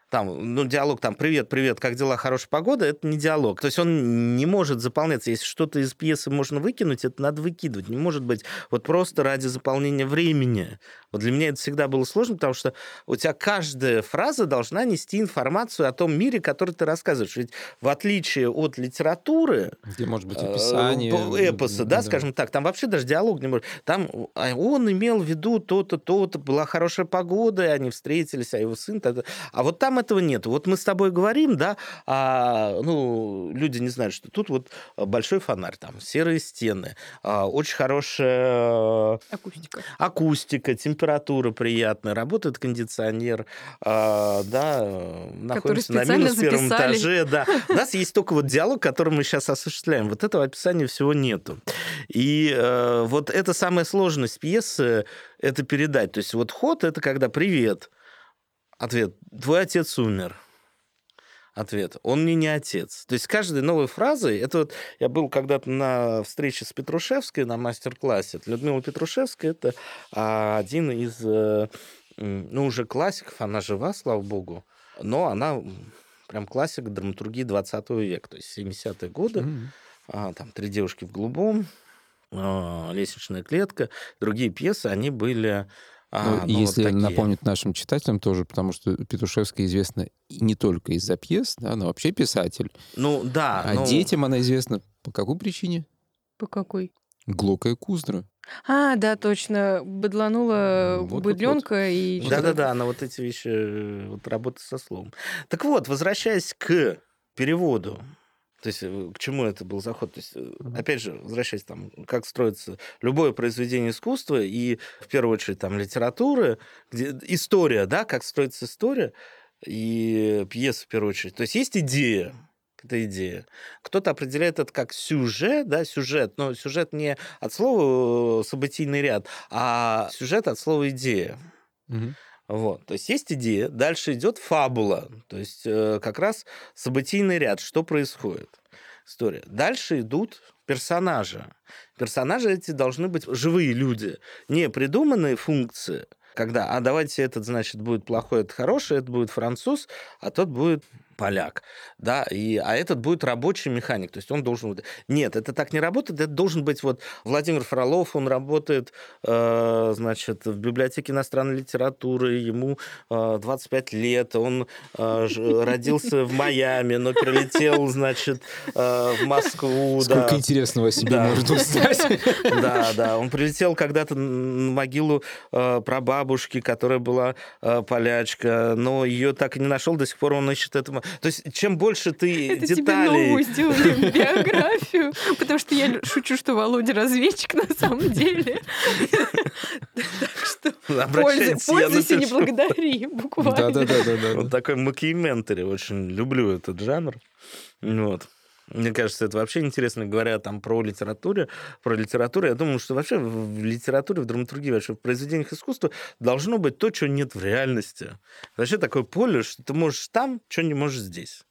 там, ну, диалог там «Привет, привет, как дела, хорошая погода» — это не диалог. То есть он не может заполняться. Если что-то из пьесы можно выкинуть, это надо выкидывать. Не может быть вот просто ради заполнения времени. Вот для меня это всегда было сложно, потому что у тебя каждая фраза должна нести информацию о том мире, который ты рассказываешь. Ведь в отличие от литературы, Где может быть э, описание. по- эпоса, да, скажем так, там вообще даже диалог не может. Там а, он имел в виду то-то, то-то, была хорошая погода, и они встретились, а его сын... то-то. А вот там этого нет. Вот мы с тобой говорим, да, а, ну, люди не знают, что тут вот большой фонарь, там серые стены, а, очень хорошая Акустика. акустика, температура приятная, работает кондиционер, а, да, находимся на минус первом записали. этаже, да. У нас есть только вот диалог, который мы сейчас осуществляем. Вот этого описания всего нету. И э, вот это самая сложность пьесы, это передать. То есть вот ход — это когда «Привет». Ответ «Твой отец умер». Ответ. Он мне не отец. То есть каждой новой фразой... Это вот я был когда-то на встрече с Петрушевской на мастер-классе. Людмила Петрушевская — это а, один из, э, ну, уже классиков. Она жива, слава богу. Но она прям классик драматургии 20 века. То есть 70-е годы. А, там «Три девушки в голубом», а, «Лестничная клетка». Другие пьесы, они были... а, Ну, ну, вот если такие. напомнить нашим читателям тоже, потому что Петушевская известна не только из-за пьес, да, она вообще писатель. Ну, да. А ну, детям она известна по какой причине? По какой? Глокая Куздра. А, да, точно. Быдланула Вот-вот-вот. быдленка и... что-то- Да-да-да, она вот эти вещи, э, вот работа со словом. Так вот, возвращаясь к переводу, то есть э, к чему это был заход? То есть, э, опять же, возвращаясь там, как строится любое произведение искусства и, в первую очередь, там, литературы, где история, да, как строится история, и пьеса, в первую очередь. То есть есть идея, это идея. Кто-то определяет это как сюжет, да, сюжет, но сюжет не от слова э, событийный ряд, а сюжет от слова идея. Мгм. Вот, то есть есть идея, дальше идет фабула, то есть э, как раз событийный ряд, что происходит, история. Дальше идут персонажи. Персонажи эти должны быть живые люди, не придуманные функции, когда, а давайте этот, значит, будет плохой, это хороший, это будет француз, а тот будет поляк, да, и, а этот будет рабочий механик, то есть он должен... Нет, это так не работает, это должен быть вот Владимир Фролов, он работает, э, значит, в библиотеке иностранной литературы, ему э, 25 лет, он э, родился в Майами, но прилетел, значит, э, в Москву. Сколько да. интересного себе да. может узнать. Да, да, он прилетел когда-то на могилу э, прабабушки, которая была э, полячка, но ее так и не нашел, до сих пор он ищет этому то есть, чем больше ты Это деталей... тебе новую сделали биографию, потому что я шучу, что Володя разведчик на самом деле. Так что пользуйся, не благодари, буквально. Да-да-да. Вот такой макиментари, очень люблю этот жанр. Вот. Мне кажется, это вообще интересно, говоря там про литературу, про литературу. Я думаю, что вообще в литературе, в драматургии, вообще в произведениях искусства должно быть то, чего нет в реальности. Вообще такое поле, что ты можешь там, что не можешь здесь.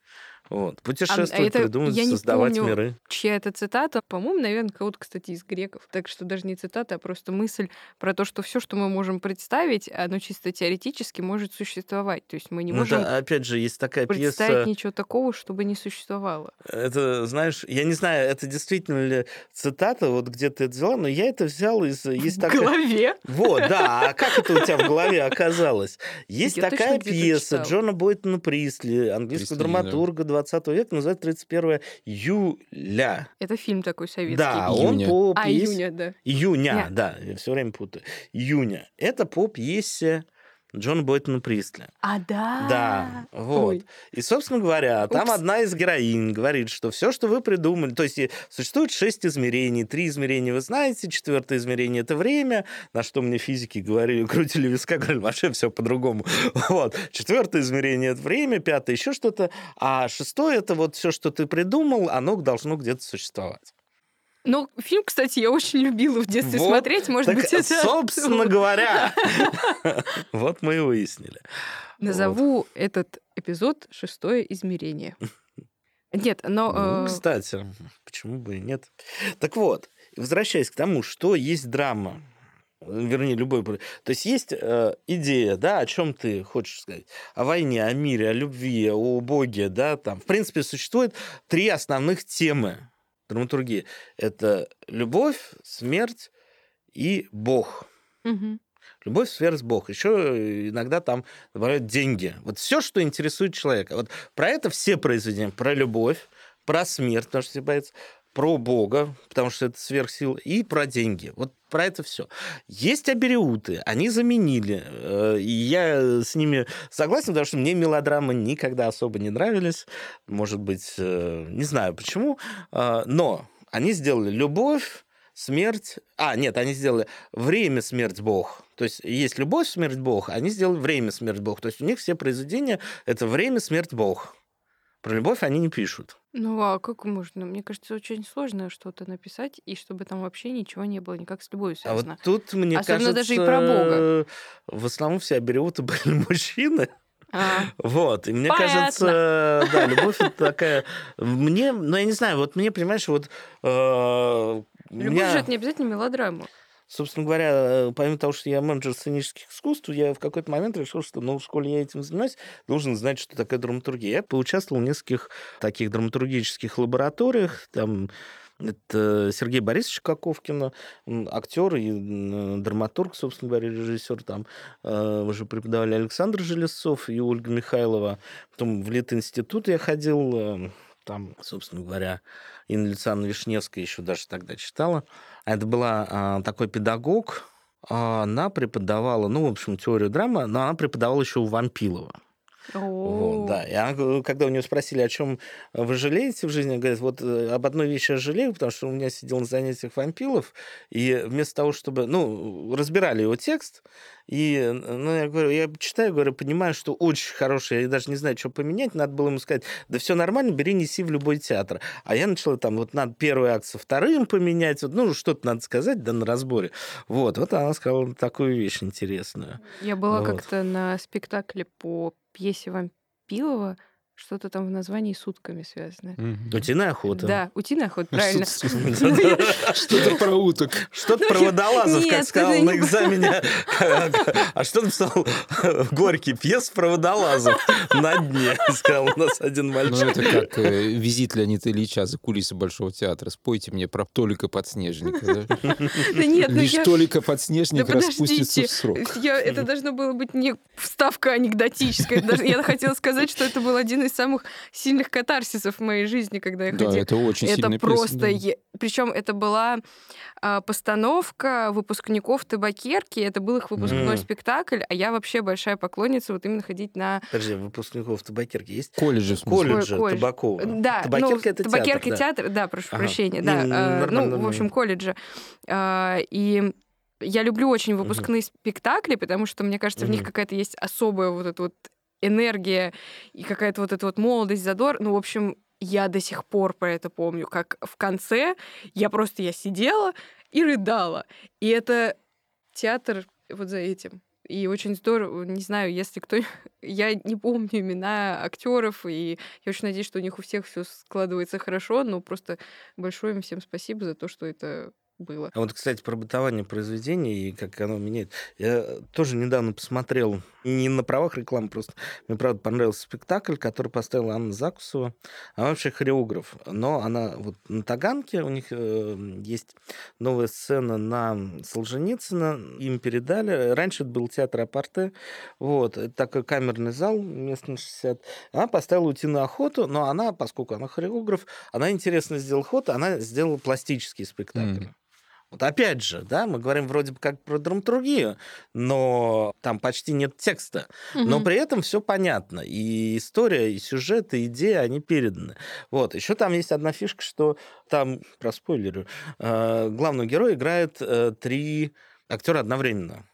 Вот. Путешествовать, а, это, придумывать, я создавать не помню, миры. Чья это цитата? По-моему, наверное, кого-то, кстати, из греков. Так что даже не цитата, а просто мысль про то, что все, что мы можем представить, оно чисто теоретически может существовать. То есть мы не ну, можем. Да, опять же, есть такая представить пьеса. ничего такого, чтобы не существовало. Это, знаешь, я не знаю, это действительно ли цитата, вот где ты это взяла, но я это взял из. Есть в такая... голове. Вот, да. А как это у тебя в голове оказалось? (laughs) Есть я такая пьеса Джона Бойтона Присли, английского драматурга 20 века, называется 31 июля. Это фильм такой советский. Да, он по а, пьесе... А, июня, да. Июня, да, я все время путаю. Июня. Это по пьесе Джон Бойтона Присли. А, да? Да, вот. Ой. И, собственно говоря, там Упс. одна из героинь говорит, что все, что вы придумали, то есть существует шесть измерений, три измерения вы знаете, четвертое измерение — это время, на что мне физики говорили, (laughs) крутили виска, говорили, вообще все по-другому. (laughs) Вот. Четвертое измерение — это время, пятое — еще что-то, а шестое — это вот все, что ты придумал, оно должно где-то существовать. Ну, фильм, кстати, я очень любила в детстве вот, смотреть. Может так, быть, это... Собственно говоря, (laughs) вот мы и выяснили. Назову этот эпизод «Шестое измерение». (laughs) Нет, но... Ну, э, кстати, почему бы и нет? Так вот, возвращаясь к тому, что есть драма, вернее, любой... То есть есть э, идея, да, о чем ты хочешь сказать? О войне, о мире, о любви, о Боге, да, там. В принципе, существует три основных темы драматургии. Это любовь, смерть и Бог. Угу. Любовь, смерть, Бог. Еще иногда там добавляют деньги. Вот все, что интересует человека. Вот про это все произведения. Про любовь, про смерть, потому что все боятся, про Бога, потому что это сверхсила, и про деньги. Вот про это все. Есть абериуты, они заменили. Э, и я с ними согласен, потому что мне мелодрамы никогда особо не нравились. Может быть, э, не знаю почему. Э, но они сделали любовь, смерть... А, нет, они сделали время, смерть, Бог. То есть есть любовь, смерть, Бог, они сделали время, смерть, Бог. То есть у них все произведения — это время, смерть, Бог. Про любовь они не пишут. Ну а как можно? Мне кажется, очень сложно что-то написать, и чтобы там вообще ничего не было никак с любовью связано. А вот тут, мне Особенно кажется, даже и про Бога. в основном все абериуты были мужчины. А. Вот, и мне Понятно. кажется, да, любовь это такая... Мне, ну, я не знаю, вот мне, понимаешь, вот... Э, любовь меня... же это не обязательно мелодрама. Собственно говоря, э, помимо того, что я менеджер сценических искусств, я в какой-то момент решил, что, ну, в школе я этим занимаюсь, должен знать, что такое драматургия. Я поучаствовал в нескольких таких драматургических лабораториях, там это Сергей Борисович Коковкин, актер и драматург, собственно говоря, режиссер. Там э, уже преподавали Александр Железцов и Ольга Михайлова. Потом в Литинститут я ходил, э, там, собственно говоря, Инна Александровна Вишневская еще даже тогда читала. Это была а, такой педагог, а, она преподавала, ну, в общем, теорию драмы, но она преподавала еще у Вампилова. Вот, да. И она, когда у нее спросили, о чем вы жалеете в жизни, она говорит, вот э, об одной вещи я жалею, потому что у меня сидел на занятиях вампилов, и вместо того, чтобы, ну, разбирали его текст, и, ну, я говорю, я читаю, говорю, понимаю, что очень хороший, я даже не знаю, что поменять, надо было ему сказать, да все нормально, бери, неси в любой театр. А я начала там, вот надо первый акт со вторым поменять, вот, ну, что-то надо сказать, да, на разборе. Вот, вот она сказала такую вещь интересную. Я была вот. как-то на спектакле по пьесе Вампилова, что-то там в названии с утками связано. Утиная охота. Да, утиная охота, правильно. (laughs) Что-то про уток. Что-то про водолазов, как сказал на не- экзамене. (laughs) А что написал (laughs) Горький? Пьес про водолазов на дне, сказал у нас один Ну, мальчик. это как э, визит Леонида Ильича за кулисы Большого театра. Спойте мне про Толика Подснежника. да? Нет, ну Лишь я... Толика Подснежник распустится в срок. Я, это должно было быть не вставка анекдотическая. я хотела сказать, что это был один из самых сильных катарсисов в моей жизни, когда я Да, ходила. это очень Это просто... пьеса, Причем это была а, постановка выпускников табакерки. Это был их выпускной Мгм. спектакль, а я вообще большая поклонница вот именно ходить на... Подожди, выпускников табакерки есть? да. Колледжи, в смысле. Колледжа колледж. Табакова. Да, Табакерка ну, это табакерка театр, да. театр, да, прошу Ага. прощения, Не, да. не, а, нормально, ну, в общем, колледжа. А, И я люблю очень выпускные спектакли, потому что, мне кажется, в них какая-то есть особая вот эта вот энергия и какая-то вот эта вот молодость, задор. Ну, в общем, я до сих пор про это помню, как в конце я просто, я сидела и рыдала. И это театр вот за этим. И очень здорово, не знаю, если кто... (laughs) Я не помню имена актеров, и я очень надеюсь, что у них у всех все складывается хорошо, но просто большое им всем спасибо за то, что это было. А вот, кстати, про бытование произведений и как оно меняет. Я тоже недавно посмотрел, не на правах рекламы, просто мне, правда, понравился спектакль, который поставила Анна Закусова. Она вообще хореограф, но она вот на Таганке, у них э, есть новая сцена на Солженицына, им передали. Раньше это был театр Апарте, вот, это такой камерный зал, мест на 60. Она поставила утиную охоту, но она, поскольку она хореограф, она интересно сделала ход, она сделала пластический спектакль. Мгм. Вот опять же, да, мы говорим вроде бы как про драматургию, но там почти нет текста. Но Мгм. при этом все понятно. И история, и сюжет, и идея, они переданы. Вот. Еще там есть одна фишка, что там, про спойлеры, э, главного героя играет э, три актера одновременно.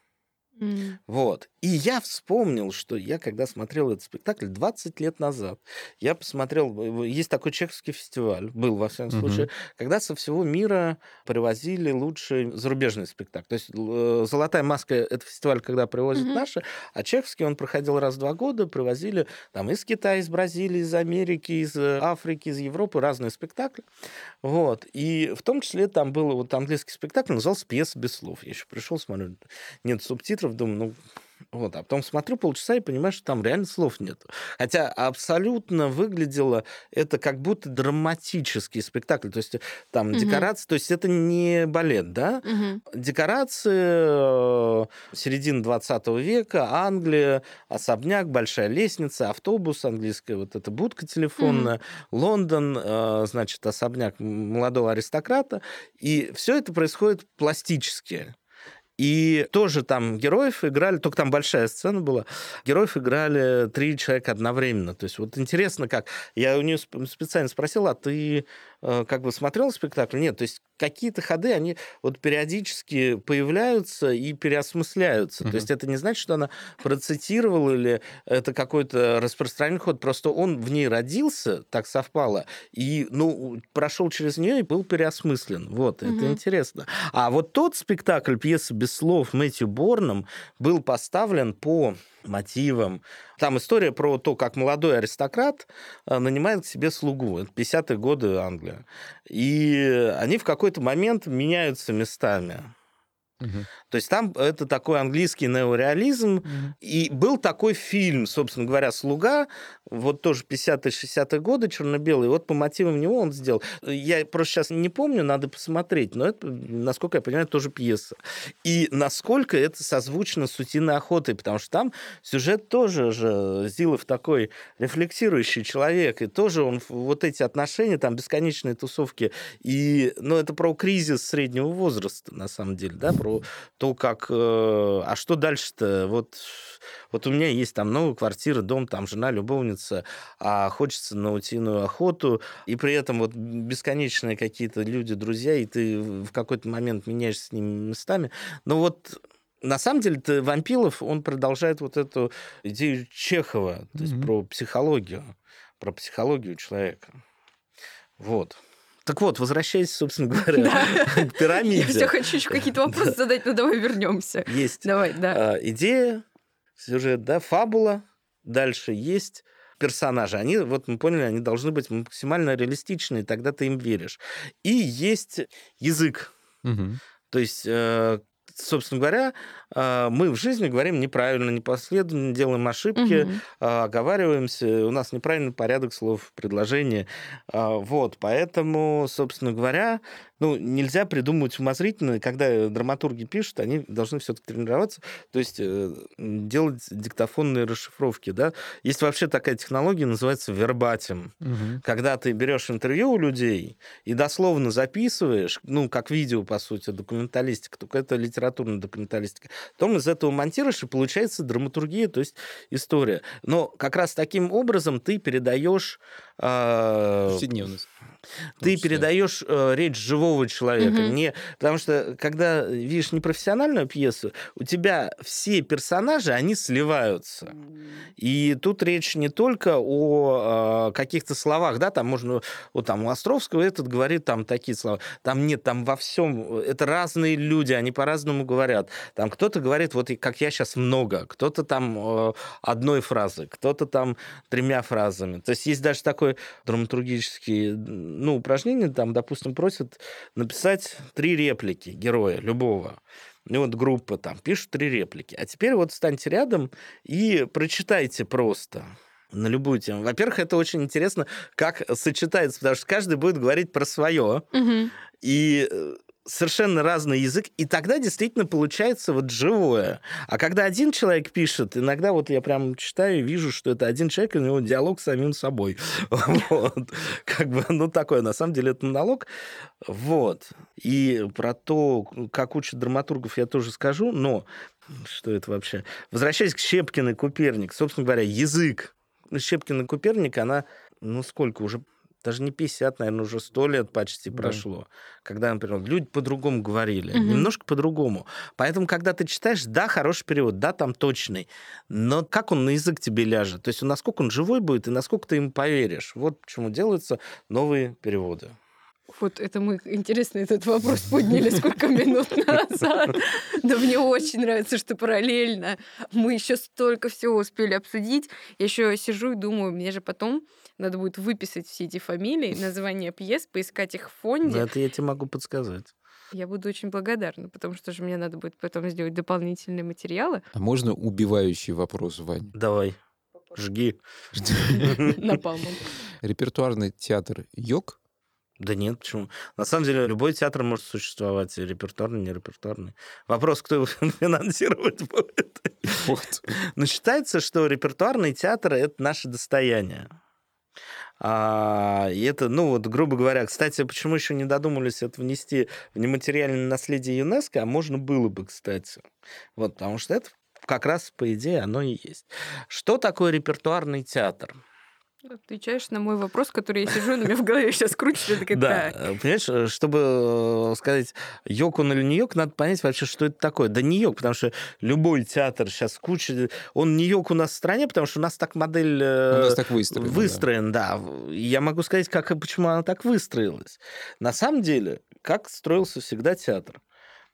Вот. И я вспомнил, что я, когда смотрел этот спектакль 20 лет назад, я посмотрел, э, есть такой чеховский фестиваль, был, во всяком Мгм. случае, когда со всего мира привозили лучший зарубежный спектакль. То есть э, «Золотая маска» — это фестиваль, когда привозят Мгм. наши, а чеховский он проходил раз в два года, привозили там из Китая, из Бразилии, из Америки, из э, Африки, из Европы разные спектакли. Вот. И в том числе там был вот английский спектакль, назывался «Пьеса без слов». Я еще пришел, смотрю, нет субтитров, думаю, ну, вот, а потом смотрю полчаса и понимаю, что там реально слов нет. Хотя абсолютно выглядело это как будто драматический спектакль. То есть там Мгм. декорации, то есть это не балет, да? Мгм. Декорации э, середины 20 века, Англия, особняк, большая лестница, автобус, английская вот эта будка телефонная, Лондон, э, значит, особняк молодого аристократа. И все это происходит пластически. И тоже там героев играли, только там большая сцена была, героев играли три человека одновременно. То есть вот интересно, как... Я у нее сп- специально спросил, а ты как бы смотрел спектакль? Нет, то есть какие-то ходы, они вот периодически появляются и переосмысляются. Мгм. То есть это не значит, что она процитировала или это какой-то распространенный ход, просто он в ней родился, так совпало, и, ну, прошел через нее и был переосмыслен. Вот, это Мгм. интересно. А вот тот спектакль, пьеса без слов Мэтью Борном, был поставлен по мотивам. Там история про то, как молодой аристократ э, нанимает к себе слугу. Это 50-е годы Англия. И они в какой-то момент меняются местами. Мгм. То есть там это такой английский неореализм. Мгм. И был такой фильм, собственно говоря, «Слуга», вот тоже 50-60-е годы, черно-белый. Вот по мотивам него он сделал. Я просто сейчас не помню, надо посмотреть, но это, насколько я понимаю, тоже пьеса. И насколько это созвучно с «Утиной охотой», потому что там сюжет тоже же Зилов такой рефлексирующий человек, и тоже он вот эти отношения, там бесконечные тусовки, и, ну, это про кризис среднего возраста, на самом деле, да, про то, как... э, а что дальше-то? Вот, вот у меня есть там новая квартира, дом, там жена, любовница, а хочется на утиную охоту, и при этом вот бесконечные какие-то люди, друзья, и ты в какой-то момент меняешься с ними местами. Но вот на самом деле -то Вампилов, он продолжает вот эту идею Чехова, то есть Мгм. про психологию, про психологию человека. Вот. Так вот, возвращаясь, собственно (laughs) говоря, (laughs) к Я пирамиде. все хочу еще какие-то (laughs) вопросы задать, но давай вернемся. Есть Давай, да. а, идея, сюжет, да, фабула. Дальше есть персонажи, они, вот мы поняли, они должны быть максимально реалистичные, тогда ты им веришь. И есть язык. Мгм. То есть, э, собственно говоря, э, мы в жизни говорим неправильно, непоследовательно, делаем ошибки, а, оговариваемся, у нас неправильный порядок слов, предложения. А, Вот, поэтому, собственно говоря, ну, нельзя придумывать умозрительно, когда драматурги пишут, они должны все-таки тренироваться, то есть э, делать диктофонные расшифровки, да. Есть вообще такая технология, называется вербатим. Мгм. Когда ты берешь интервью у людей и дословно записываешь, ну, как видео, по сути, документалистика, только это литературная документалистика, потом из этого монтируешь, и получается драматургия, то есть история. Но как раз таким образом ты передаешь... э, Повседневность. ты передаешь э, речь живого человека. Мгм. Не, потому что, когда видишь непрофессиональную пьесу, у тебя все персонажи, они сливаются. И тут речь не только о э, каких-то словах, да, там можно, вот там у Островского этот говорит там такие слова, там нет, там во всем, это разные люди, они по-разному говорят. Там кто-то говорит, вот и как я сейчас много, кто-то там э, одной фразой, кто-то там тремя фразами. То есть есть даже такое драматургические, ну, упражнение, там, допустим, просят написать три реплики героя любого. И вот группа там пишут три реплики. А теперь вот встаньте рядом и прочитайте просто на любую тему. Во-первых, это очень интересно, как сочетается, потому что каждый будет говорить про свое, Мгм. и э, совершенно разный язык, и тогда действительно получается вот живое. А когда один человек пишет, иногда вот я прям читаю и вижу, что это один человек, и у него диалог с самим собой. (laughs) Вот. Как бы, ну, такое, на самом деле, это монолог. Вот. И про то, как учат драматургов, я тоже скажу, но что это вообще? Возвращаясь к Щепкин и Куперник, собственно говоря, язык Щепкин и Куперник, она, ну, сколько уже даже не 50, наверное, уже 100 лет почти Да. прошло, когда, например, люди по-другому говорили, Мгм. немножко по-другому. Поэтому, когда ты читаешь, да, хороший перевод, да, там точный, но как он на язык тебе ляжет? То есть насколько он живой будет и насколько ты ему поверишь? Вот почему делаются новые переводы. Вот это мы, интересно, этот вопрос подняли сколько минут назад. Да мне очень нравится, что параллельно мы еще столько всего успели обсудить. Я еще сижу и думаю, мне же потом надо будет выписать все эти фамилии, названия пьес, поискать их в фонде. Это я тебе могу подсказать. Я буду очень благодарна, потому что же мне надо будет потом сделать дополнительные материалы А можно убивающий вопрос, Вань? Давай, жги. (laughs) напалмом. Репертуарный театр йог? Да нет, почему? На самом деле любой театр может существовать, и репертуарный, не репертуарный. Вопрос, кто его (laughs) финансировать будет. Вот. Но считается, что репертуарный театр – это наше достояние. А, и это, ну вот, грубо говоря, кстати, почему еще не додумались это внести в нематериальное наследие ЮНЕСКО, а можно было бы, кстати. Вот, потому что это как раз, по идее, оно и есть. Что такое репертуарный театр? Отвечаешь на мой вопрос, который я сижу, и у меня в голове сейчас крутится. такая, Да, «Так». э, понимаешь, э, чтобы э, сказать, йог он или не йог, надо понять вообще, что это такое. Да не йог, потому что любой театр сейчас куча... Он не йог у нас в стране, потому что у нас так модель У нас так выстроено. да. выстроен, да. И Я могу сказать, как и почему она так выстроилась. На самом деле, как строился всегда театр?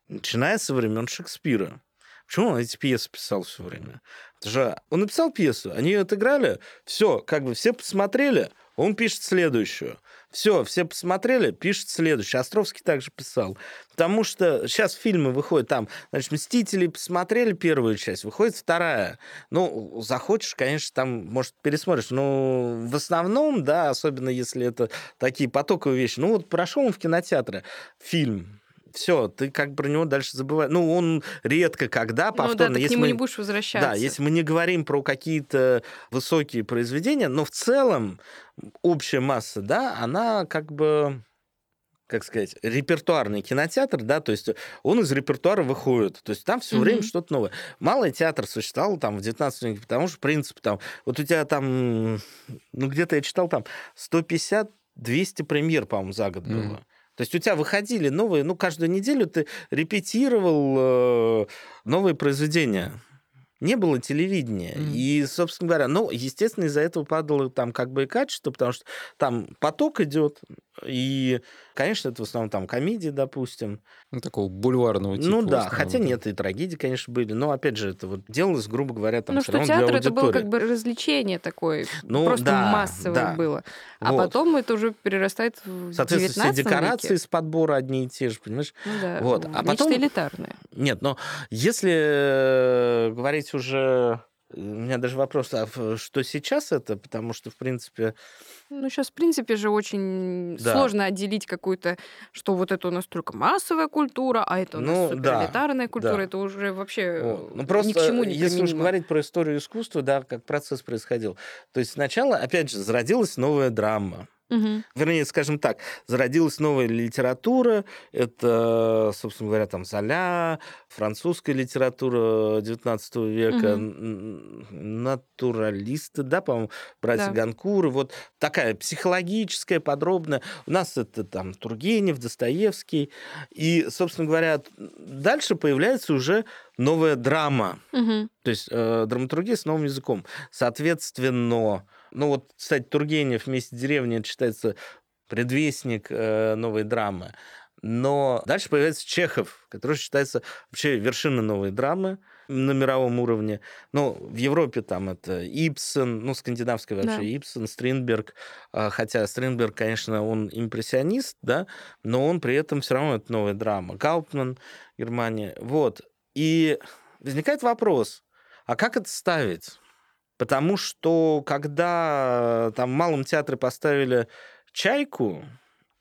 Начиная со времен Шекспира. Почему он эти пьесы писал все время? Потому что он написал пьесу, они ее отыграли, все, как бы все посмотрели, он пишет следующую. Все, все посмотрели, пишет следующую. Островский также писал. Потому что сейчас фильмы выходят там, значит, «Мстители» посмотрели первую часть, выходит вторая. Ну, захочешь, конечно, там, может, пересмотришь. Но в основном, да, особенно если это такие потоковые вещи. Ну, вот прошел он в кинотеатре фильм, все, ты как бы про него дальше забываешь. Ну, он редко когда Ну да, повторно. ты к если нему мы- не будешь возвращаться. да, если мы не говорим про какие-то высокие произведения, но в целом общая масса, да, она как бы как сказать, репертуарный кинотеатр, да, то есть он из репертуара выходит, то есть там все Мгм. время что-то новое. Малый театр существовал там в 19 веке, потому что принцип там, вот у тебя там, ну где-то я читал там 150-200 премьер, по-моему, за год было. То есть у тебя выходили новые, ну каждую неделю ты репетировал э, новые произведения. Не было телевидения. Мгм. И, собственно говоря, ну, естественно, из-за этого падало там как бы и качество, потому что там поток идет, и, конечно, это в основном там комедии, допустим. Ну, такого бульварного типа. ну да, хотя нет, и трагедии, конечно, были, но, опять же, это вот делалось, грубо говоря, там ну, что театр это было как бы развлечение такое, Ну, просто да, массовое да. было. А Вот. потом это уже перерастает в Соответственно, все 19 декорации веке. с подбора одни и те же, понимаешь? Ну да, Вот, а нечто потом- элитарное. Нет, но если э, говорить уже... У меня даже вопрос, а что сейчас это? Потому что, в принципе, Ну, сейчас, в принципе, же очень Да. сложно отделить какую-то, что вот это у нас только массовая культура, а это у нас Ну, да, суперэлитарная культура. да. Это уже вообще Вот. э, Ну, просто, ни к чему не если уж применимо. говорить про историю искусства, да, как процесс происходил. То есть сначала, опять же, зародилась новая драма. Мгм. Вернее, скажем так, зародилась новая литература. Это, собственно говоря, там Золя, французская литература XIX века, н- натуралисты, да, по-моему, братья Да. Ганкуры. Вот такая психологическая, подробная. У нас это там Тургенев, Достоевский. И, собственно говоря, дальше появляется уже новая драма. Мгм. То есть э, драматургия с новым языком. Соответственно, ну вот, кстати, Тургенев вместе с деревней это считается предвестник э, новой драмы. Но дальше появляется Чехов, который считается вообще вершиной новой драмы на мировом уровне. Ну, в Европе там это Ипсон, ну, скандинавский вообще Да. Ипсон, Стринберг. А, Хотя Стринберг, конечно, он импрессионист, да, но он при этом все равно это новая драма. Гауптман, Германия. Вот. И возникает вопрос, а как это ставить? Потому что когда там в Малом театре поставили «Чайку»,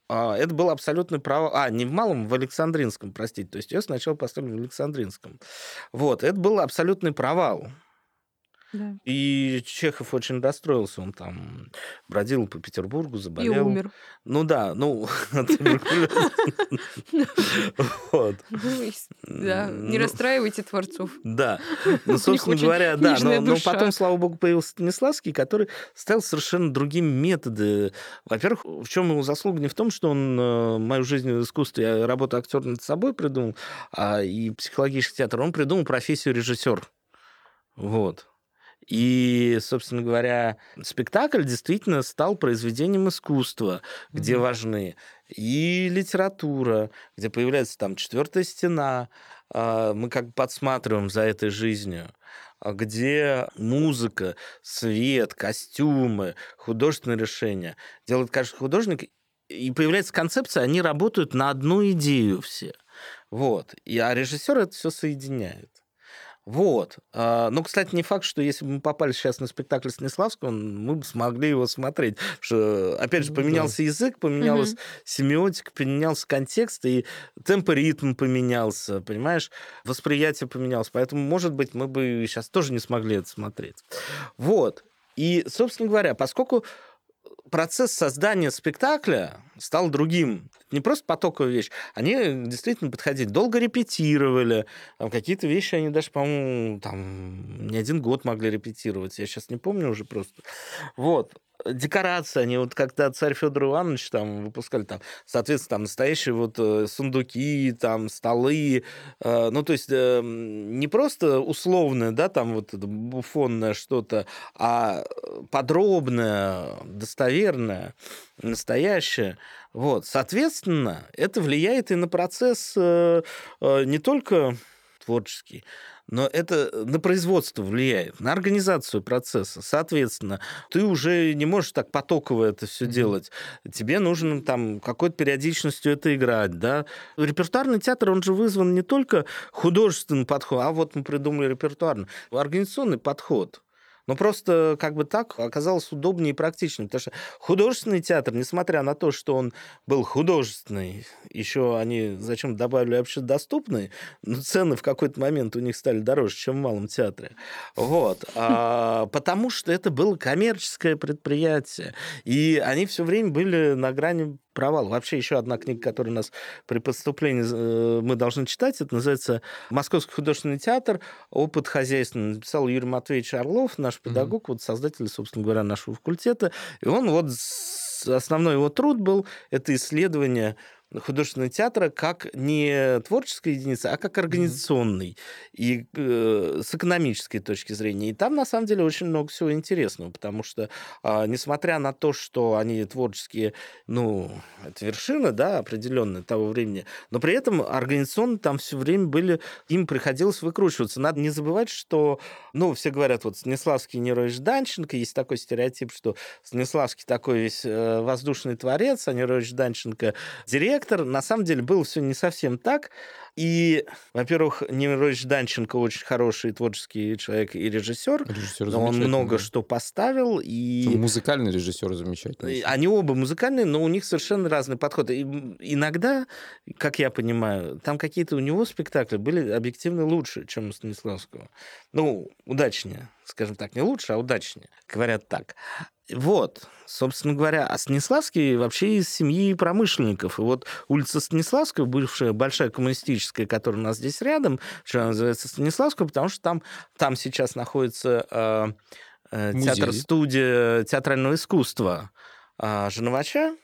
а, это был абсолютный право... А, не в Малом, в Александринском, простите. То есть ее сначала поставили в Александринском. Вот, это был абсолютный провал. Да. И Чехов очень расстроился. Он там бродил по Петербургу, И заболел. умер. Ну да, ну. (laughs) Вот. Ну, и Да, не Ну, расстраивайте творцов. Да. (laughs) Ну, собственно говоря, да. Но, потом, слава богу, появился Станиславский, который ставил совершенно другие методы. Во-первых, в чем его заслуга не в том, что он э, мою жизнь в искусстве, я работу актер над собой придумал, а и психологический театр, он придумал профессию режиссер. Вот. И, собственно говоря, спектакль действительно стал произведением искусства, где Мгм. важны и литература, где появляется там четвертая стена, а, мы как бы подсматриваем за этой жизнью, а где музыка, свет, костюмы, художественные решения делает каждый художник, и появляется концепция, они работают на одну идею все. Вот. И, а режиссер это все соединяет. Вот. А, Ну, кстати, не факт, что если бы мы попали сейчас на спектакль Станиславского, мы бы смогли его смотреть. Потому что, опять же, Ну да. поменялся язык, поменялась Мгм. семиотика, поменялся контекст, и темп и ритм поменялся, понимаешь? Восприятие поменялось. Поэтому, может быть, мы бы сейчас тоже не смогли это смотреть. Вот. И, собственно говоря, поскольку процесс создания спектакля стал другим. Не просто потоковая вещь. Они действительно подходили. Долго репетировали. Какие-то вещи они даже, по-моему, там не один год могли репетировать. Я сейчас не помню уже просто. Вот. Декорации, они вот когда царь Федор Иванович там выпускали, там, соответственно, там настоящие вот э, сундуки, там, столы, э, ну, то есть э, не просто условное, да, там вот буфонное что-то, а подробное, достоверное, настоящее. Вот, соответственно, это влияет и на процесс э, э, не только творческий, но это на производство влияет, на организацию процесса. Соответственно, ты уже не можешь так потоково это все Мгм. делать. Тебе нужно там какой-то периодичностью это играть, да. Репертуарный театр, он же вызван не только художественным подходом, а вот мы придумали репертуарный, организационный подход. Но просто как бы так оказалось удобнее и практичнее, потому что художественный театр, несмотря на то, что он был художественный, еще они зачем добавили вообще доступный, но цены в какой-то момент у них стали дороже, чем в малом театре. Вот. А, потому что это было коммерческое предприятие, и они все время были на грани провала. Вообще еще одна книга, которая у нас при поступлении э, мы должны читать, это называется «Московский художественный театр. Опыт хозяйственный». Написал Юрий Матвеевич Орлов, наш педагог, вот создатель, собственно говоря, нашего факультета. И он вот основной его труд был это исследование художественного театра как не творческая единица, а как организационный и э, с экономической точки зрения. И там, на самом деле, очень много всего интересного, потому что, э, несмотря на то, что они творческие, ну, это вершина, да, определенная того времени, но при этом организационно там все время были, им приходилось выкручиваться. Надо не забывать, что, ну, все говорят, вот Станиславский Нерович Данченко, есть такой стереотип, что Станиславский такой весь э, воздушный творец, а Нерович Данченко директор. На самом деле было все не совсем так. И, во-первых, Немирович Данченко очень хороший творческий человек и режиссер. Режиссер Он много да. что поставил. И... Музыкальный режиссер замечательный. Они оба музыкальные, но у них совершенно разный подход. И иногда, как я понимаю, там какие-то у него спектакли были объективно лучше, чем у Станиславского. Ну, удачнее, скажем так, не лучше, а удачнее. Говорят так. Вот, собственно говоря, а Станиславский вообще из семьи промышленников. И вот улица Станиславская, бывшая большая коммунистическая, которая у нас здесь рядом, что она называется Станиславская, потому что там, там сейчас находится э, э, театр-студия театрального искусства э, Женовача.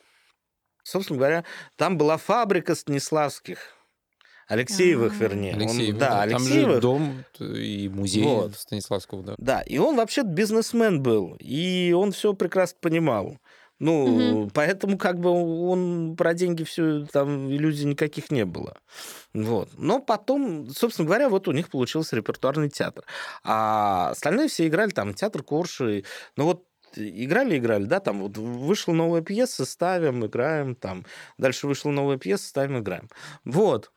Собственно говоря, там была фабрика Станиславских. Алексеевых, вернее. Алексеев, он, да, да. Алексеевых. Там же дом и музей Вот. Станиславского, да. Да, и он вообще бизнесмен был, и он все прекрасно понимал. Ну, Мгм. поэтому как бы он про деньги все там иллюзий никаких не было. Вот. Но потом, собственно говоря, вот у них получился репертуарный театр. А остальные все играли там театр Корши. Ну вот играли, играли, да, там вот вышла новая пьеса, ставим, играем, там. Дальше вышла новая пьеса, ставим, играем. Вот.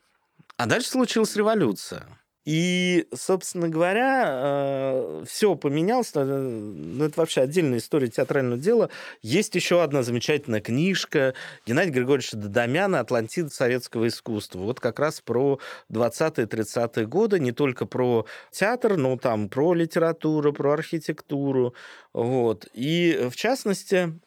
А дальше случилась революция. И, собственно говоря, все поменялось. э, Ну, это вообще отдельная история театрального дела. Есть еще одна замечательная книжка Геннадия Григорьевича Додомяна «Атлантида советского искусства». Вот как раз про 20-30-е годы, не только про театр, но там про литературу, про архитектуру. Вот. И, в частности,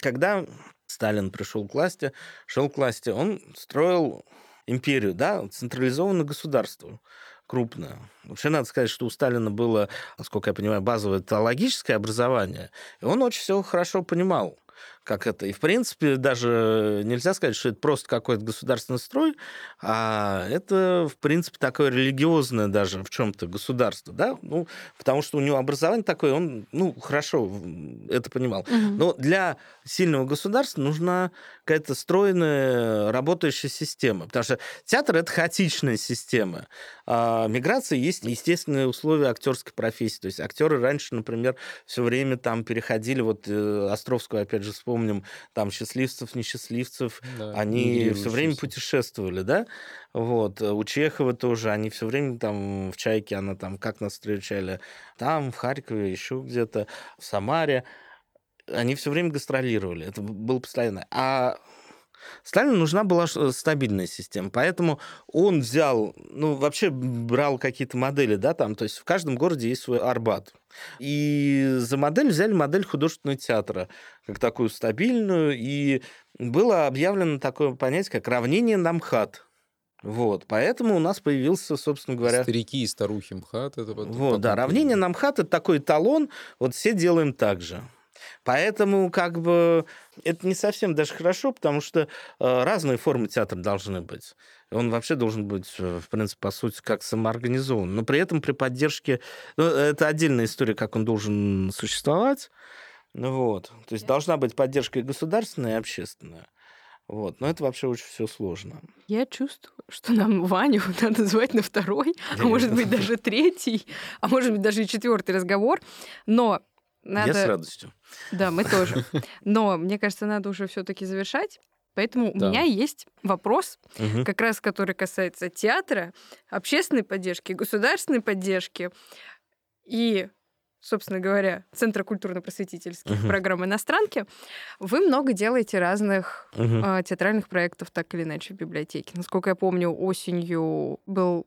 когда Сталин пришел к власти, шел к власти, он строил империю, да, централизованное государство крупное. Вообще надо сказать, что у Сталина было, насколько я понимаю, базовое теологическое образование, и он очень все хорошо понимал как это. И, в принципе, даже нельзя сказать, что это просто какой-то государственный строй, а это, в принципе, такое религиозное даже в чем-то государство, да, ну, потому что у него образование такое, он, ну, хорошо это понимал. Мгм. Но для сильного государства нужна какая-то стройная, работающая система, потому что театр — это хаотичная система. А миграция есть естественные условия актерской профессии. То есть актеры раньше, например, все время там переходили, вот э, Островского, опять же, вспомним, там счастливцев, несчастливцев, Да, они все время путешествовали, да? Вот. У Чехова тоже, они все время там в Чайке, она там как нас встречали, там, в Харькове, еще где-то, в Самаре. Они все время гастролировали. Это было постоянно. А Сталину нужна была стабильная система, поэтому он взял, ну, вообще брал какие-то модели, да, там, то есть в каждом городе есть свой Арбат. И за модель взяли модель художественного театра, как такую стабильную, и было объявлено такое понятие, как равнение на МХАТ. Вот, поэтому у нас появился, собственно говоря, Старики и старухи МХАТ. Это вот да, равнение на МХАТ это такой эталон, вот все делаем так же. Поэтому, как бы, это не совсем даже хорошо, потому что э, разные формы театра должны быть. Он вообще должен быть, э, в принципе, по сути, как самоорганизован. Но при этом при поддержке... Ну, это отдельная история, как он должен существовать. Ну Вот. То есть должна быть поддержка и государственная, и общественная. Вот. Но это вообще очень все сложно. Я чувствую, что нам Ваню (laughs) надо звать на второй, а может быть даже третий, а может быть даже и четвертый разговор. Но надо... Я с радостью. Да, мы тоже. (laughs) Но мне кажется, надо уже все-таки завершать. Поэтому у Да. меня есть вопрос, Мгм. как раз который касается театра, общественной поддержки, государственной поддержки и, собственно говоря, Центра культурно-просветительских Мгм. программ «Иностранки». Вы много делаете разных Мгм. а, театральных проектов, так или иначе, в библиотеке. Насколько я помню, осенью был...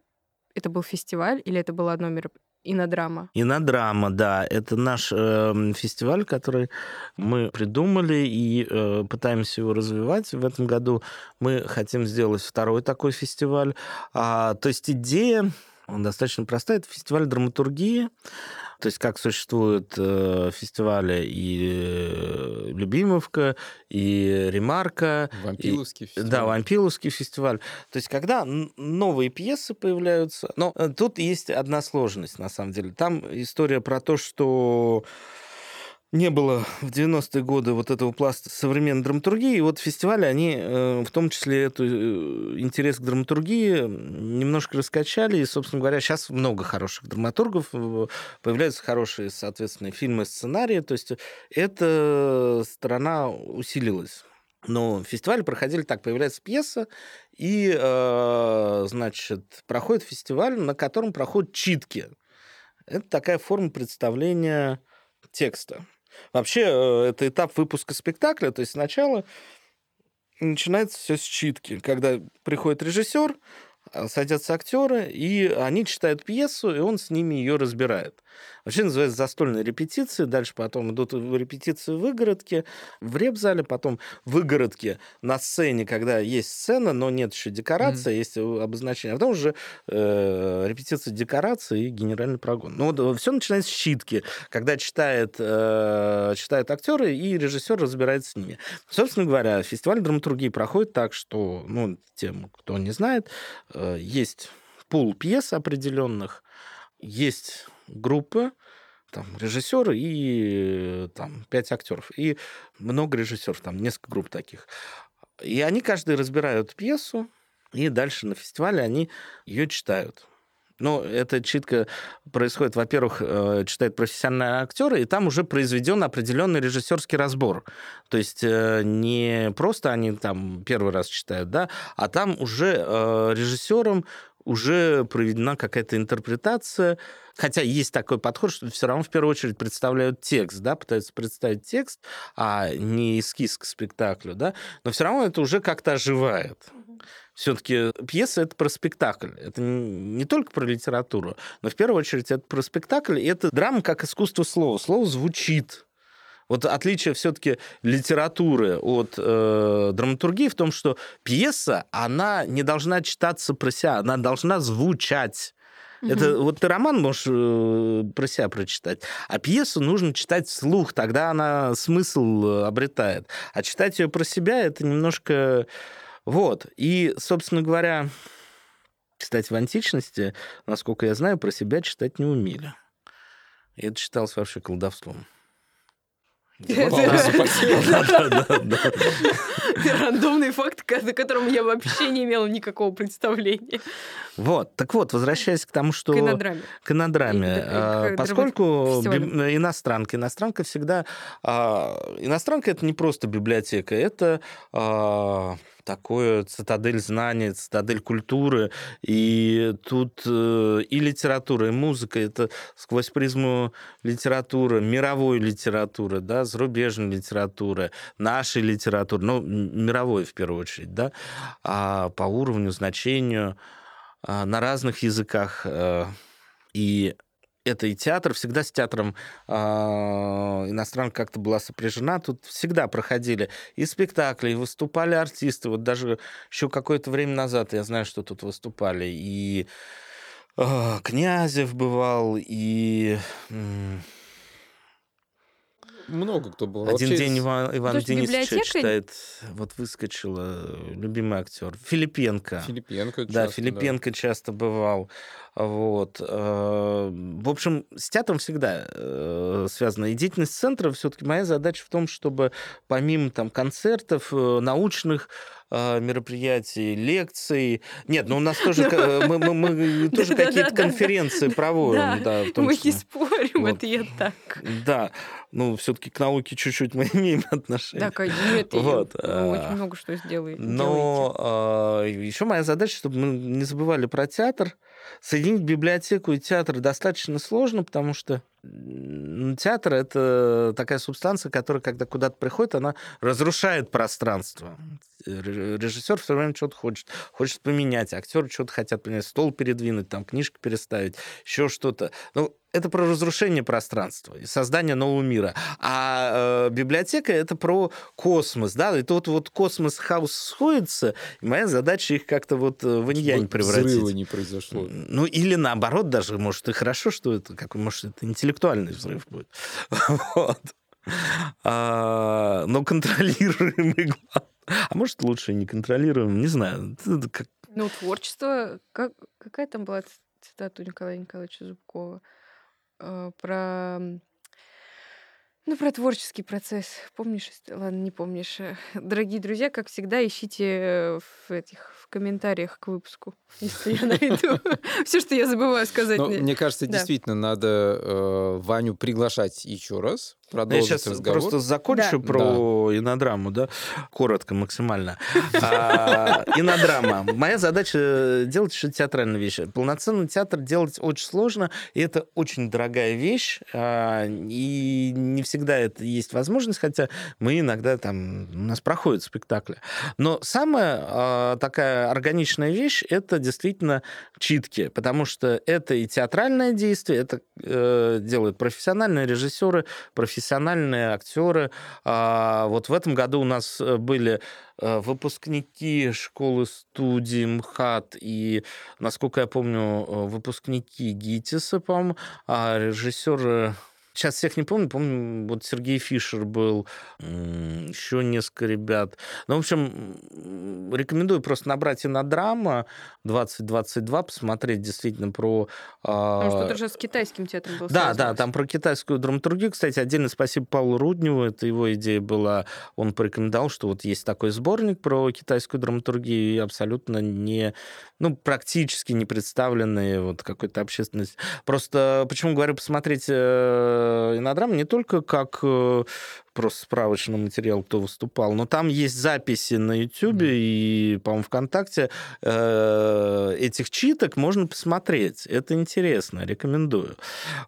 Это был фестиваль или это было одно мероприятие? Инодрама. Инодрама, да, это наш э, фестиваль, который мы придумали и э, пытаемся его развивать. В этом году мы хотим сделать второй такой фестиваль. А, то есть идея достаточно простая. Это фестиваль драматургии. То есть как существуют э, фестивали и э, Любимовка, и Ремарка. Вампиловский и, фестиваль. Да, Вампиловский фестиваль. То есть когда новые пьесы появляются... Но э, тут есть одна сложность, на самом деле. Там история про то, что не было в 90-е годы вот этого пласта современной драматургии, и вот фестивали, они э, в том числе эту э, интерес к драматургии немножко раскачали, и, собственно говоря, сейчас много хороших драматургов, э, появляются хорошие, соответственно, фильмы, сценарии, то есть эта сторона усилилась. Но фестивали проходили так, появляется пьеса, и, значит, проходит фестиваль, на котором проходят читки. Это такая форма представления текста. Вообще, э, это этап выпуска спектакля, то есть сначала начинается все с читки, когда приходит режиссер, садятся актеры, и они читают пьесу, и он с ними ее разбирает. Вообще называется застольные репетиции. Дальше потом идут репетиции в выгородке, в репзале, потом в выгородке на сцене, когда есть сцена, но нет еще декорации, mm-hmm. есть обозначение. А потом уже э, репетиция декорации и генеральный прогон. Ну вот э, все начинается с щитки, когда читает, э, читают актеры, и режиссер разбирается с ними. Собственно говоря, фестиваль драматургии проходит так, что, ну, тем, кто не знает, э, есть пул пьес определенных, есть группы, там, режиссеры и там пять актеров. И много режиссеров, там несколько групп таких. И они каждый разбирают пьесу, и дальше на фестивале они ее читают. Но эта читка происходит, во-первых, э, читают профессиональные актеры, и там уже произведен определенный режиссерский разбор. То есть э, не просто они там первый раз читают, да, а там уже э, режиссером уже проведена какая-то интерпретация, хотя есть такой подход, что все равно в первую очередь представляют текст, да, пытаются представить текст, а не эскиз к спектаклю, да, но все равно это уже как-то оживает. Все-таки пьеса это про спектакль. Это не только про литературу, но в первую очередь это про спектакль. И это драма как искусство слова. Слово звучит. Вот отличие все-таки литературы от э, драматургии в том, что пьеса, она не должна читаться про себя, она должна звучать. Угу. Это вот ты роман можешь э, про себя прочитать, а пьесу нужно читать вслух, тогда она смысл э, обретает. А читать ее про себя это немножко вот. И, собственно говоря, кстати, в античности, насколько я знаю, про себя читать не умели. И это считалось вообще колдовством. (laughs) Рандомный факт, о котором я вообще не имела никакого представления. Вот, так вот, возвращаясь к тому, что... К инодраме. К инодраме. А, поскольку иностранка, иностранка всегда... А, иностранка — это не просто библиотека, это а, такое цитадель знаний, цитадель культуры. И тут э, и литература, и музыка, это сквозь призму литературы, мировой литературы, да, зарубежной литературы, нашей литературы, ну, мировой в первую очередь, да, а по уровню, значению, а, на разных языках. Э, и это и театр, всегда с театром э, иностранка как-то была сопряжена. Тут всегда проходили и спектакли, и выступали артисты. Вот даже еще какое-то время назад я знаю, что тут выступали. И э, Князев бывал, и... Э, много кто был. Один Вообще... день Иван, Иван Денисович библиотека... читает. Вот выскочила любимый актер. Филипенко. Филипенко Да, часто, Филипенко да. часто бывал. Вот. Э, в общем, с театром всегда э, связана. И деятельность центра все-таки моя задача в том, чтобы помимо там концертов, э, научных мероприятий, лекций. Нет, ну у нас тоже мы, мы, мы (laughs) тоже какие-то конференции проводим. Да, мы не спорим, это я так. Да, ну все-таки к науке чуть-чуть мы (laughs) имеем отношение. Да, конечно. Вот. очень много что сделаете. Но еще моя задача, чтобы мы не забывали про театр, Соединить библиотеку и театр достаточно сложно, потому что театр — это такая субстанция, которая, когда куда-то приходит, она разрушает пространство. Режиссер все время что-то хочет, хочет поменять, актеры что-то хотят поменять, стол передвинуть, там книжку переставить, еще что-то. Ну, это про разрушение пространства и создание нового мира. А э, библиотека это про космос, да, и тут вот космос хаос сходится, и моя задача их как-то вот э, в инь превратить. Взрыва не произошло. Ну, или наоборот даже, может, и хорошо, что это, как, может, это интеллектуальный взрыв будет. (laughs) Вот. А, но контролируемый А может, лучше не контролируем, не знаю. Ну, творчество, как, какая там была цитата у Николая Николаевича Зубкова? Э, про ну, про творческий процесс. Помнишь? Ладно, не помнишь. Дорогие друзья, как всегда, ищите в этих в комментариях к выпуску, если я (laughs) найду. Все, что я забываю сказать. Мне кажется, действительно, надо э, Ваню приглашать еще раз, продолжить Я сейчас разговор. просто закончу да. про да. инодраму, да, коротко, максимально. (laughs) А, инодрама. Моя задача делать еще театральные вещи. Полноценный театр делать очень сложно, и это очень дорогая вещь, а, и не всегда это есть возможность, хотя мы иногда там, у нас проходят спектакли. Но самая а, такая органичная вещь — это действительно читки, потому что это и театральное действие, это э, делают профессиональные режиссеры, профессиональные профессиональные актеры. А, вот в этом году у нас э, были э, выпускники школы студии МХАТ и, насколько я помню, э, выпускники ГИТИСа, по-моему, а режиссеры Сейчас всех не помню. Помню, вот Сергей Фишер был, еще несколько ребят. Ну, в общем, рекомендую просто набрать на драма 2022, посмотреть действительно про... Потому что это же с китайским театром был Да, да, там про китайскую драматургию. Кстати, отдельно спасибо Павлу Рудневу. Это его идея была. Он порекомендовал, что вот есть такой сборник про китайскую драматургию и абсолютно не... Ну, практически не представленные вот какой-то общественности. Просто почему говорю посмотреть э, инограмма не только как э, просто справочный материал, кто выступал, но там есть записи на YouTube mm. и, по-моему, ВКонтакте э, этих читок можно посмотреть. Это интересно, рекомендую.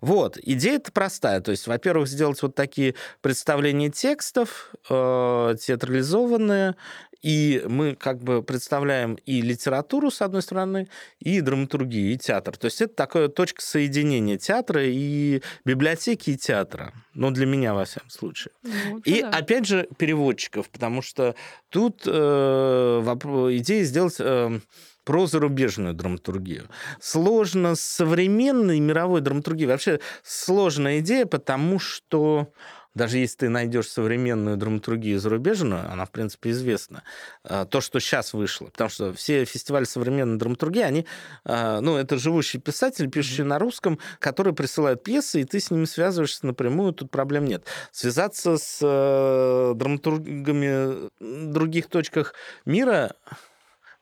Вот, идея-то простая. То есть, во-первых, сделать вот такие представления текстов, э, театрализованные, и мы как бы представляем и литературу, с одной стороны, и драматургию, и театр. То есть это такая точка соединения театра и библиотеки, и театра. Ну, для меня, во всяком случае. Ну, и, да. опять же, переводчиков, потому что тут э, идея сделать... Э, про зарубежную драматургию. Сложно с современной мировой драматургией. Вообще сложная идея, потому что даже если ты найдешь современную драматургию зарубежную, она, в принципе, известна. А, то, что сейчас вышло. Потому что все фестивали современной драматургии, они, а, ну, это живущие писатели, пишущие mm-hmm. на русском, которые присылают пьесы, и ты с ними связываешься напрямую, тут проблем нет. Связаться с э, драматургами в других точках мира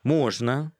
можно,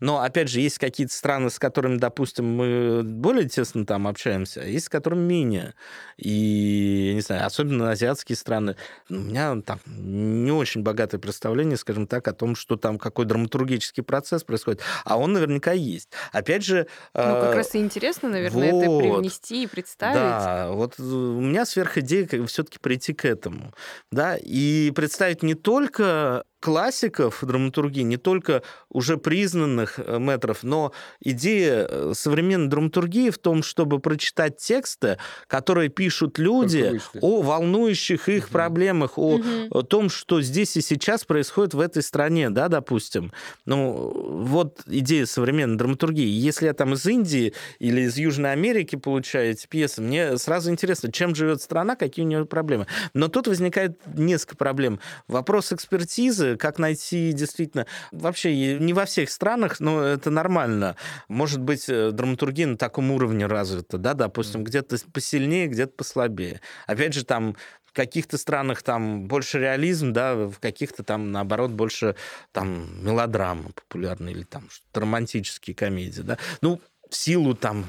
но, опять же, есть какие-то страны, с которыми, допустим, мы более тесно там общаемся, а есть с которыми менее. И, не знаю, особенно азиатские страны. У меня там не очень богатое представление, скажем так, о том, что там какой драматургический процесс происходит. А он наверняка есть. Опять же... Ну, как э, раз и интересно, наверное, вот, это привнести и представить. Да, вот у меня сверхидея все-таки прийти к этому. Да, и представить не только классиков драматургии, не только уже признанных э, метров, но идея э, современной драматургии в том, чтобы прочитать тексты, которые пишут люди о волнующих их угу. проблемах, о, угу. о том, что здесь и сейчас происходит в этой стране, да, допустим. Ну, вот идея современной драматургии. Если я там из Индии или из Южной Америки получаю эти пьесы, мне сразу интересно, чем живет страна, какие у нее проблемы. Но тут возникает несколько проблем. Вопрос экспертизы, как найти действительно... Вообще, не во всех странах, но это нормально. Может быть, э, драматургия на таком уровне развита, да, допустим, где-то посильнее, где-то послабее. Опять же, там в каких-то странах там больше реализм, да, в каких-то там, наоборот, больше там мелодрамы популярные или там романтические комедии, да. Ну, в силу там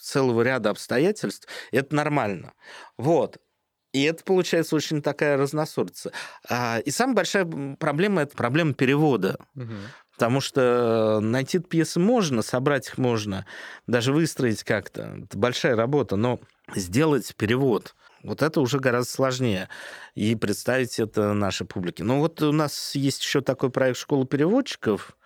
целого ряда обстоятельств, это нормально. Вот. И это получается очень такая разносорца. А, и самая большая проблема это проблема перевода. Угу. Потому что найти пьесы можно, собрать их можно, даже выстроить как-то. Это большая работа, но сделать перевод Вот это уже гораздо сложнее. И представить это нашей публике. Ну вот у нас есть еще такой проект «Школа переводчиков».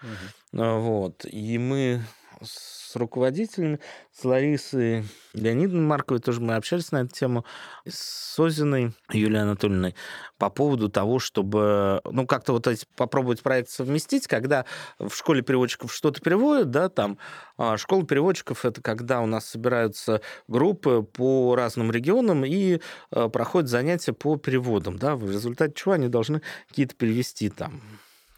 Угу. Вот. И мы с руководителями, с Ларисой Леонидовной Марковой тоже мы общались на эту тему, с Озиной Юлией Анатольевной по поводу того, чтобы, ну, как-то вот эти, попробовать проект совместить, когда в школе переводчиков что-то переводят, да, там, а школа переводчиков — это когда у нас собираются группы по разным регионам и а, проходят занятия по переводам, да, в результате чего они должны какие-то перевести там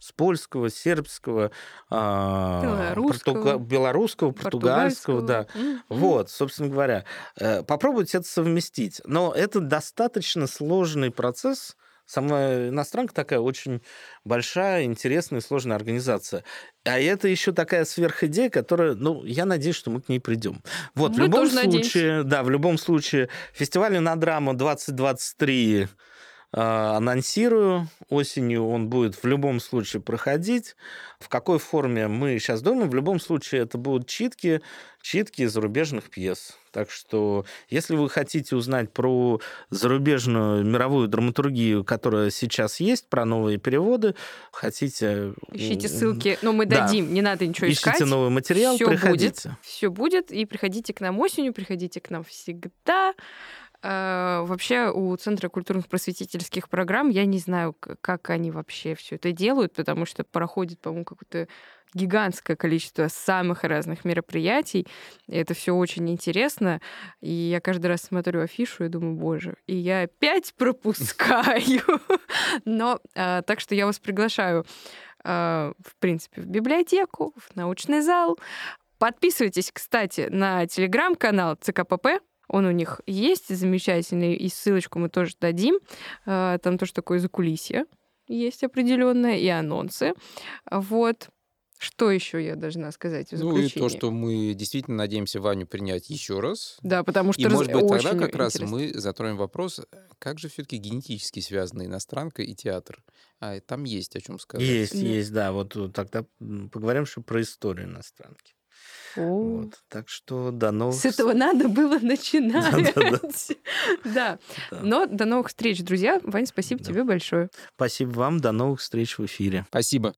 с польского, сербского, белорусского, португа... белорусского португальского, да. Mm-hmm. Вот, собственно говоря, э, попробуйте это совместить. Но это достаточно сложный процесс. Сама иностранка такая очень большая, интересная и сложная организация. А это еще такая сверхидея, которая, ну, я надеюсь, что мы к ней придем. Вот, мы в любом случае, надеемся. да, в любом случае, фестиваль на драма 2023 а, анонсирую. Осенью он будет в любом случае проходить. В какой форме мы сейчас думаем. В любом случае это будут читки, читки зарубежных пьес. Так что, если вы хотите узнать про зарубежную мировую драматургию, которая сейчас есть, про новые переводы, хотите... Ищите ссылки, но ну, мы дадим, да. не надо ничего Ищите искать. Ищите новый материал, Всё приходите. Будет, все будет, и приходите к нам осенью, приходите к нам всегда. А, вообще у Центра культурных просветительских программ я не знаю, как они вообще все это делают, потому что проходит, по-моему, какое-то гигантское количество самых разных мероприятий. И это все очень интересно. И я каждый раз смотрю афишу и думаю, боже, и я опять (laughs) пропускаю. Но а, так что я вас приглашаю, а, в принципе, в библиотеку, в научный зал. Подписывайтесь, кстати, на телеграм-канал ЦКПП он у них есть замечательный, и ссылочку мы тоже дадим. А, там тоже такое закулисье есть определенное, и анонсы. Вот. Что еще я должна сказать в Ну и то, что мы действительно надеемся Ваню принять еще раз. Да, потому что и, раз... может быть, тогда как интересно. раз мы затронем вопрос, как же все-таки генетически связаны иностранка и театр. А там есть о чем сказать. Есть, да. есть, да. Вот тогда поговорим что про историю иностранки. Вот. Так что до новых... С этого надо было начинать. (laughs) Да. Но до новых встреч, друзья. Вань, спасибо тебе большое. Спасибо вам. До новых встреч в эфире. Спасибо.